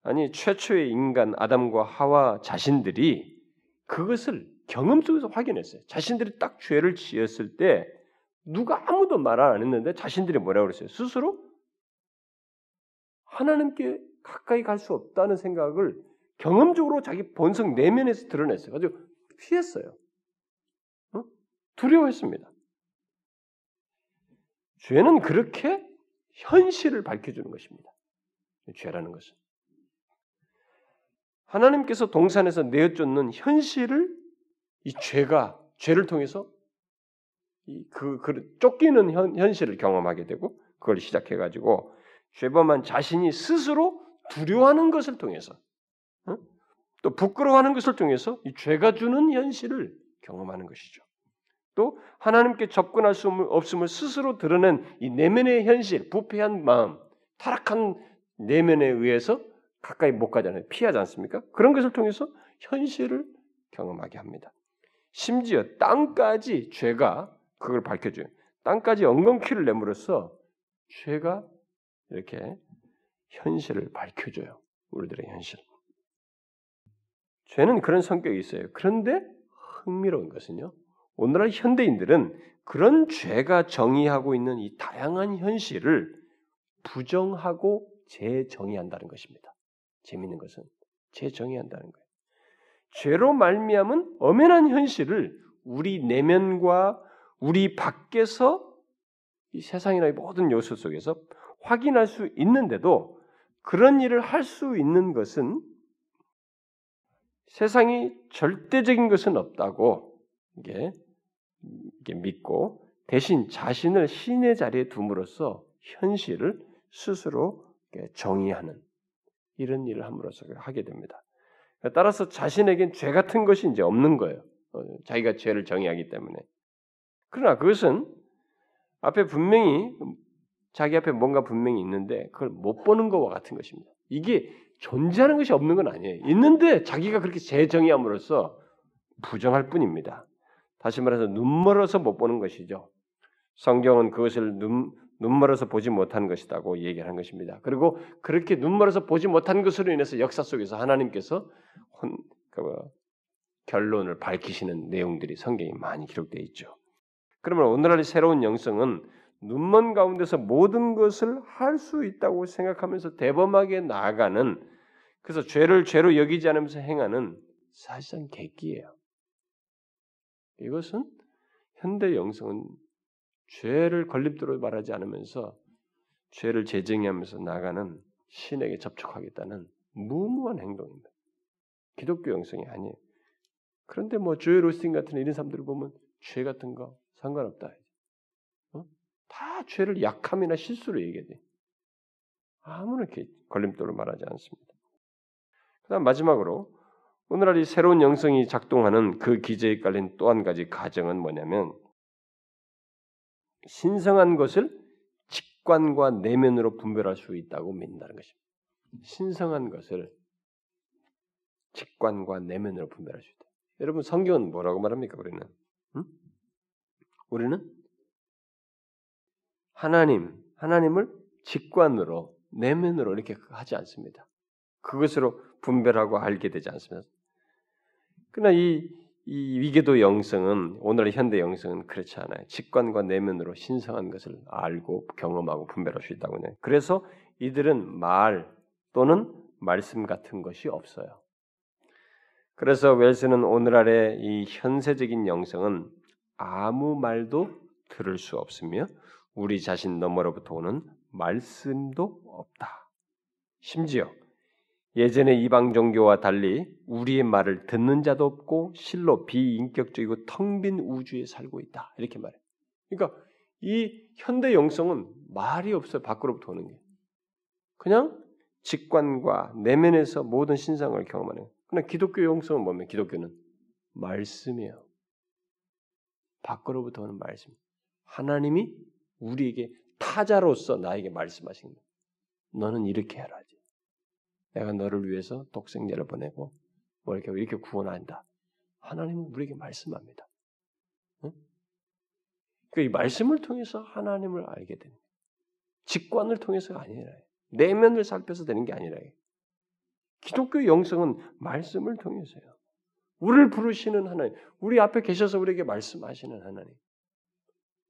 아니 최초의 인간 아담과 하와 자신들이 그것을 경험 속에서 확인했어요. 자신들이 딱 죄를 지었을 때 누가 아무도 말 안 했는데 자신들이 뭐라고 그랬어요? 스스로 하나님께 가까이 갈 수 없다는 생각을 경험적으로 자기 본성 내면에서 드러냈어요. 아주 피했어요. 어? 두려워했습니다. 죄는 그렇게 현실을 밝혀주는 것입니다. 죄라는 것은. 하나님께서 동산에서 내어쫓는 현실을 이 죄가 죄를 통해서 그, 그 쫓기는 현, 현실을 경험하게 되고 그걸 시작해 가지고 죄범한 자신이 스스로 두려워하는 것을 통해서 어? 또 부끄러워하는 것을 통해서 이 죄가 주는 현실을 경험하는 것이죠. 또 하나님께 접근할 수 없음을 스스로 드러낸 이 내면의 현실, 부패한 마음, 타락한 내면에 의해서 가까이 못 가잖아요. 피하지 않습니까? 그런 것을 통해서 현실을 경험하게 합니다. 심지어 땅까지 죄가 그걸 밝혀줘요. 땅까지 엉겅퀴를 내므로써 죄가 이렇게 현실을 밝혀줘요. 우리들의 현실. 죄는 그런 성격이 있어요. 그런데 흥미로운 것은요. 오늘날 현대인들은 그런 죄가 정의하고 있는 이 다양한 현실을 부정하고 재정의한다는 것입니다. 재밌는 것은 재정의한다는 거예요. 죄로 말미암은 엄연한 현실을 우리 내면과 우리 밖에서 이 세상이나 모든 요소 속에서 확인할 수 있는데도 그런 일을 할 수 있는 것은 세상이 절대적인 것은 없다고 이게, 이게 믿고 대신 자신을 신의 자리에 둠으로써 현실을 스스로 정의하는 이런 일을 함으로써 하게 됩니다. 따라서 자신에겐 죄 같은 것이 이제 없는 거예요. 어, 자기가 죄를 정의하기 때문에. 그러나 그것은 앞에 분명히 자기 앞에 뭔가 분명히 있는데 그걸 못 보는 것과 같은 것입니다. 이게 존재하는 것이 없는 건 아니에요. 있는데 자기가 그렇게 재정의함으로써 부정할 뿐입니다. 다시 말해서 눈멀어서 못 보는 것이죠. 성경은 그것을 눈, 눈멀어서 보지 못한 것이라고 얘기를 한 것입니다. 그리고 그렇게 눈멀어서 보지 못한 것으로 인해서 역사 속에서 하나님께서 혼, 그, 뭐, 결론을 밝히시는 내용들이 성경에 많이 기록되어 있죠. 그러면 오늘날 새로운 영성은 눈먼 가운데서 모든 것을 할 수 있다고 생각하면서 대범하게 나아가는 그래서 죄를 죄로 여기지 않으면서 행하는 사실상 객기예요. 이것은 현대 영성은 죄를 걸림돌로 말하지 않으면서 죄를 재정의하면서 나가는 신에게 접촉하겠다는 무모한 행동입니다. 기독교 영성이 아니에요. 그런데 뭐 조엘 오스틴 같은 이런 사람들을 보면 죄 같은 거 상관없다. 어? 다 죄를 약함이나 실수로 얘기해 이렇게 걸림돌을 말하지 않습니다. 그다음 마지막으로 오늘날 이 새로운 영성이 작동하는 그 기제에 깔린 또 한 가지 가정은 뭐냐면 신성한 것을 직관과 내면으로 분별할 수 있다고 믿는다는 것입니다. 신성한 것을 직관과 내면으로 분별할 수 있다. 여러분 성경은 뭐라고 말합니까? 우리는 응? 우리는 하나님 하나님을 직관으로 내면으로 이렇게 하지 않습니다. 그것으로 분별하고 알게 되지 않습니다. 그러나 이, 이 위계도 영성은 오늘의 현대 영성은 그렇지 않아요. 직관과 내면으로 신성한 것을 알고 경험하고 분별할 수 있다고 해요. 그래서 이들은 말 또는 말씀 같은 것이 없어요. 그래서 웰스는 오늘날의 이 현세적인 영성은 아무 말도 들을 수 없으며 우리 자신 너머로부터 오는 말씀도 없다. 심지어 예전의 이방 종교와 달리 우리의 말을 듣는 자도 없고 실로 비인격적이고 텅 빈 우주에 살고 있다. 이렇게 말해. 그러니까 이 현대 영성은 말이 없어요. 밖으로부터 오는 게. 그냥 직관과 내면에서 모든 신상을 경험하는. 그러나 기독교 영성은 뭐면 기독교는 말씀이에요. 밖으로부터 오는 말씀. 하나님이 우리에게 타자로서 나에게 말씀하신 거예요. 너는 이렇게 해라지. 내가 너를 위해서 독생자를 보내고 뭐 이렇게 이렇게 구원한다. 하나님은 우리에게 말씀합니다. 응? 그이 말씀을 통해서 하나님을 알게 되는 직관을 통해서가 아니라 내면을 살펴서 되는 게 아니라 기독교 영성은 말씀을 통해서요. 우리를 부르시는 하나님, 우리 앞에 계셔서 우리에게 말씀하시는 하나님.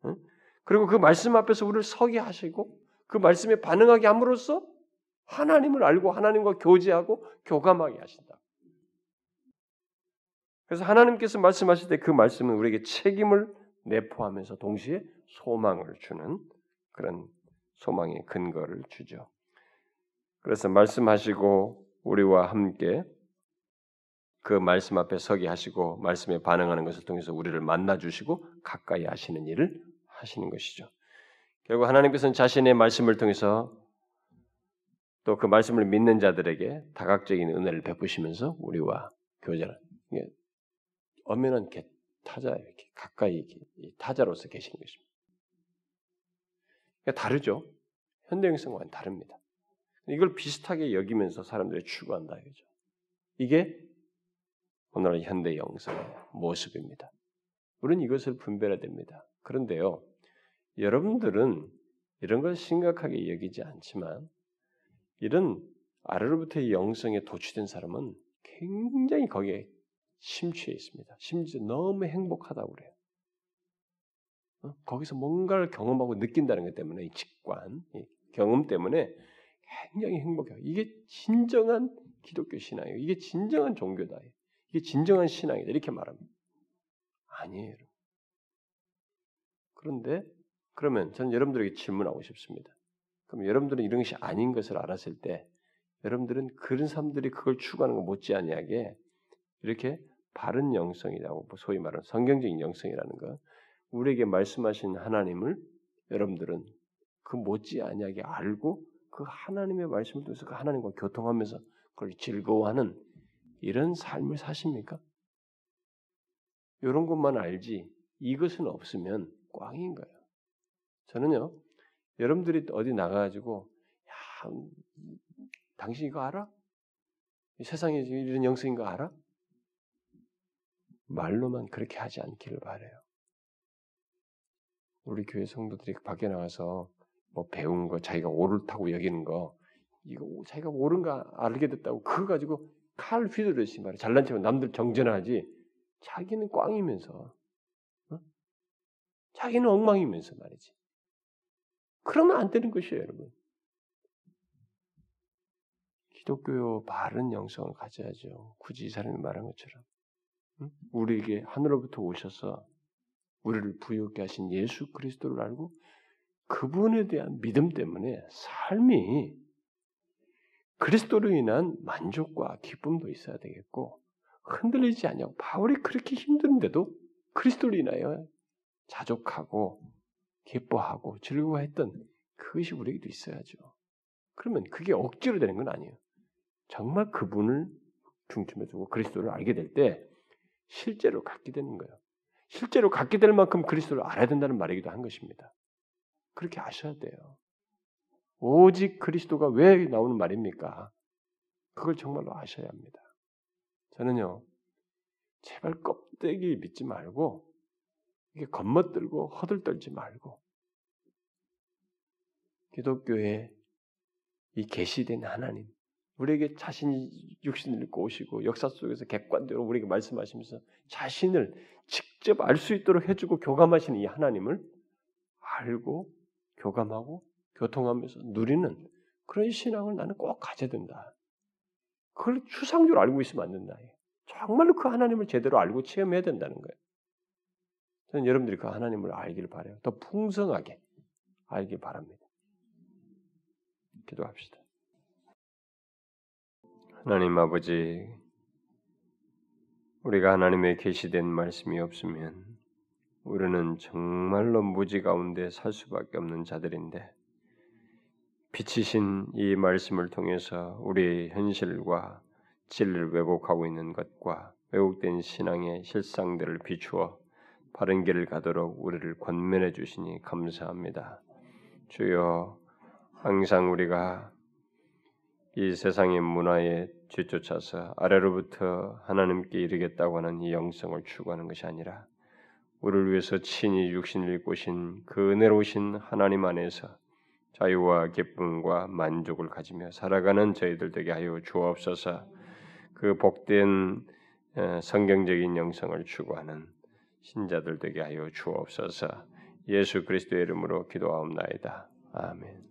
응? 그리고 그 말씀 앞에서 우리를 서게 하시고 그 말씀에 반응하게 함으로써 하나님을 알고 하나님과 교제하고 교감하게 하신다. 그래서 하나님께서 말씀하실 때 그 말씀은 우리에게 책임을 내포하면서 동시에 소망을 주는 그런 소망의 근거를 주죠. 그래서 말씀하시고 우리와 함께 그 말씀 앞에 서게 하시고 말씀에 반응하는 것을 통해서 우리를 만나 주시고 가까이 하시는 일을 하시는 것이죠. 결국 하나님께서는 자신의 말씀을 통해서 또 그 말씀을 믿는 자들에게 다각적인 은혜를 베푸시면서 우리와 교제를 엄연한 타자 이렇게 가까이 이렇게 타자로서 계시는 것입니다. 그러니까 다르죠. 현대형성과는 다릅니다. 이걸 비슷하게 여기면서 사람들이 추구한다 이거죠. 이게 오늘의 현대 영성의 모습입니다. 우리는 이것을 분별해야 됩니다. 그런데요, 여러분들은 이런 걸 심각하게 여기지 않지만 이런 아래로부터의 영성에 도취된 사람은 굉장히 거기에 심취해 있습니다. 심지어 너무 행복하다고 그래요. 어? 거기서 뭔가를 경험하고 느낀다는 것 때문에 이 직관, 이 경험 때문에 굉장히 행복해요. 이게 진정한 기독교 신앙이에요. 이게 진정한 종교다. 이게 진정한 신앙이다. 이렇게 말합니다. 아니에요. 그런데 그러면 저는 여러분들에게 질문하고 싶습니다. 그럼 여러분들은 이런 것이 아닌 것을 알았을 때 여러분들은 그런 사람들이 그걸 추구하는 것 못지않게 이렇게 바른 영성이라고 소위 말하는 성경적인 영성이라는 것 우리에게 말씀하신 하나님을 여러분들은 그 못지않게 알고 그 하나님의 말씀을 통해서 그 하나님과 교통하면서 그걸 즐거워하는 이런 삶을 사십니까? 이런 것만 알지 이것은 없으면 꽝인 거예요. 저는요, 여러분들이 어디 나가가지고, 야, 당신 이거 알아? 이 세상에 이런 영성인 거 알아? 말로만 그렇게 하지 않기를 바래요. 우리 교회 성도들이 밖에 나가서 뭐 배운 거, 자기가 옳다고 여기는 거, 이거 자기가 옳은 거 알게 됐다고 그거 가지고 칼 휘두르시 말이야. 잘난 척하면 남들 정전하지. 자기는 꽝이면서, 어? 자기는 엉망이면서 말이지. 그러면 안 되는 것이에요, 여러분. 기독교 바른 영성을 가져야죠. 굳이 이 사람이 말한 것처럼. 우리에게 하늘로부터 오셔서 우리를 부유케 하신 예수 그리스도를 알고 그분에 대한 믿음 때문에 삶이 그리스도로 인한 만족과 기쁨도 있어야 되겠고 흔들리지 않냐고 바울이 그렇게 힘든데도 그리스도를 인하여 자족하고 기뻐하고 즐거워했던 그것이 우리에게도 있어야죠. 그러면 그게 억지로 되는 건 아니에요. 정말 그분을 중심에 두고 그리스도를 알게 될 때 실제로 갖게 되는 거예요. 실제로 갖게 될 만큼 그리스도를 알아야 된다는 말이기도 한 것입니다. 그렇게 아셔야 돼요. 오직 그리스도가 왜 나오는 말입니까? 그걸 정말로 아셔야 합니다. 저는요, 제발 껍데기 믿지 말고, 이게 겉멋들고 허들떨지 말고, 기독교의 이 계시된 하나님, 우리에게 자신이 육신을 오시고 역사 속에서 객관적으로 우리에게 말씀하시면서 자신을 직접 알 수 있도록 해주고 교감하시는 이 하나님을 알고 교감하고 교통하면서 누리는 그런 신앙을 나는 꼭 가져야 된다. 그걸 추상적으로 알고 있으면 안 된다. 정말로 그 하나님을 제대로 알고 체험해야 된다는 거예요. 저는 여러분들이 그 하나님을 알기를 바래요. 더 풍성하게 알길 바랍니다. 기도합시다. 하나님 아버지, 우리가 하나님의 계시된 말씀이 없으면 우리는 정말로 무지 가운데 살 수밖에 없는 자들인데 빛이신 이 말씀을 통해서 우리의 현실과 진리를 왜곡하고 있는 것과 왜곡된 신앙의 실상들을 비추어 바른 길을 가도록 우리를 권면해 주시니 감사합니다. 주여 항상 우리가 이 세상의 문화에 뒤쫓아서 아래로부터 하나님께 이르겠다고 하는 이 영성을 추구하는 것이 아니라 우리를 위해서 친히 육신을 오신 그 은혜로우신 하나님 안에서 자유와 기쁨과 만족을 가지며 살아가는 저희들 되게 하여 주옵소서. 그 복된 어, 성경적인 영성을 추구하는 신자들 되게 하여 주옵소서. 예수 그리스도의 이름으로 기도하옵나이다. 아멘.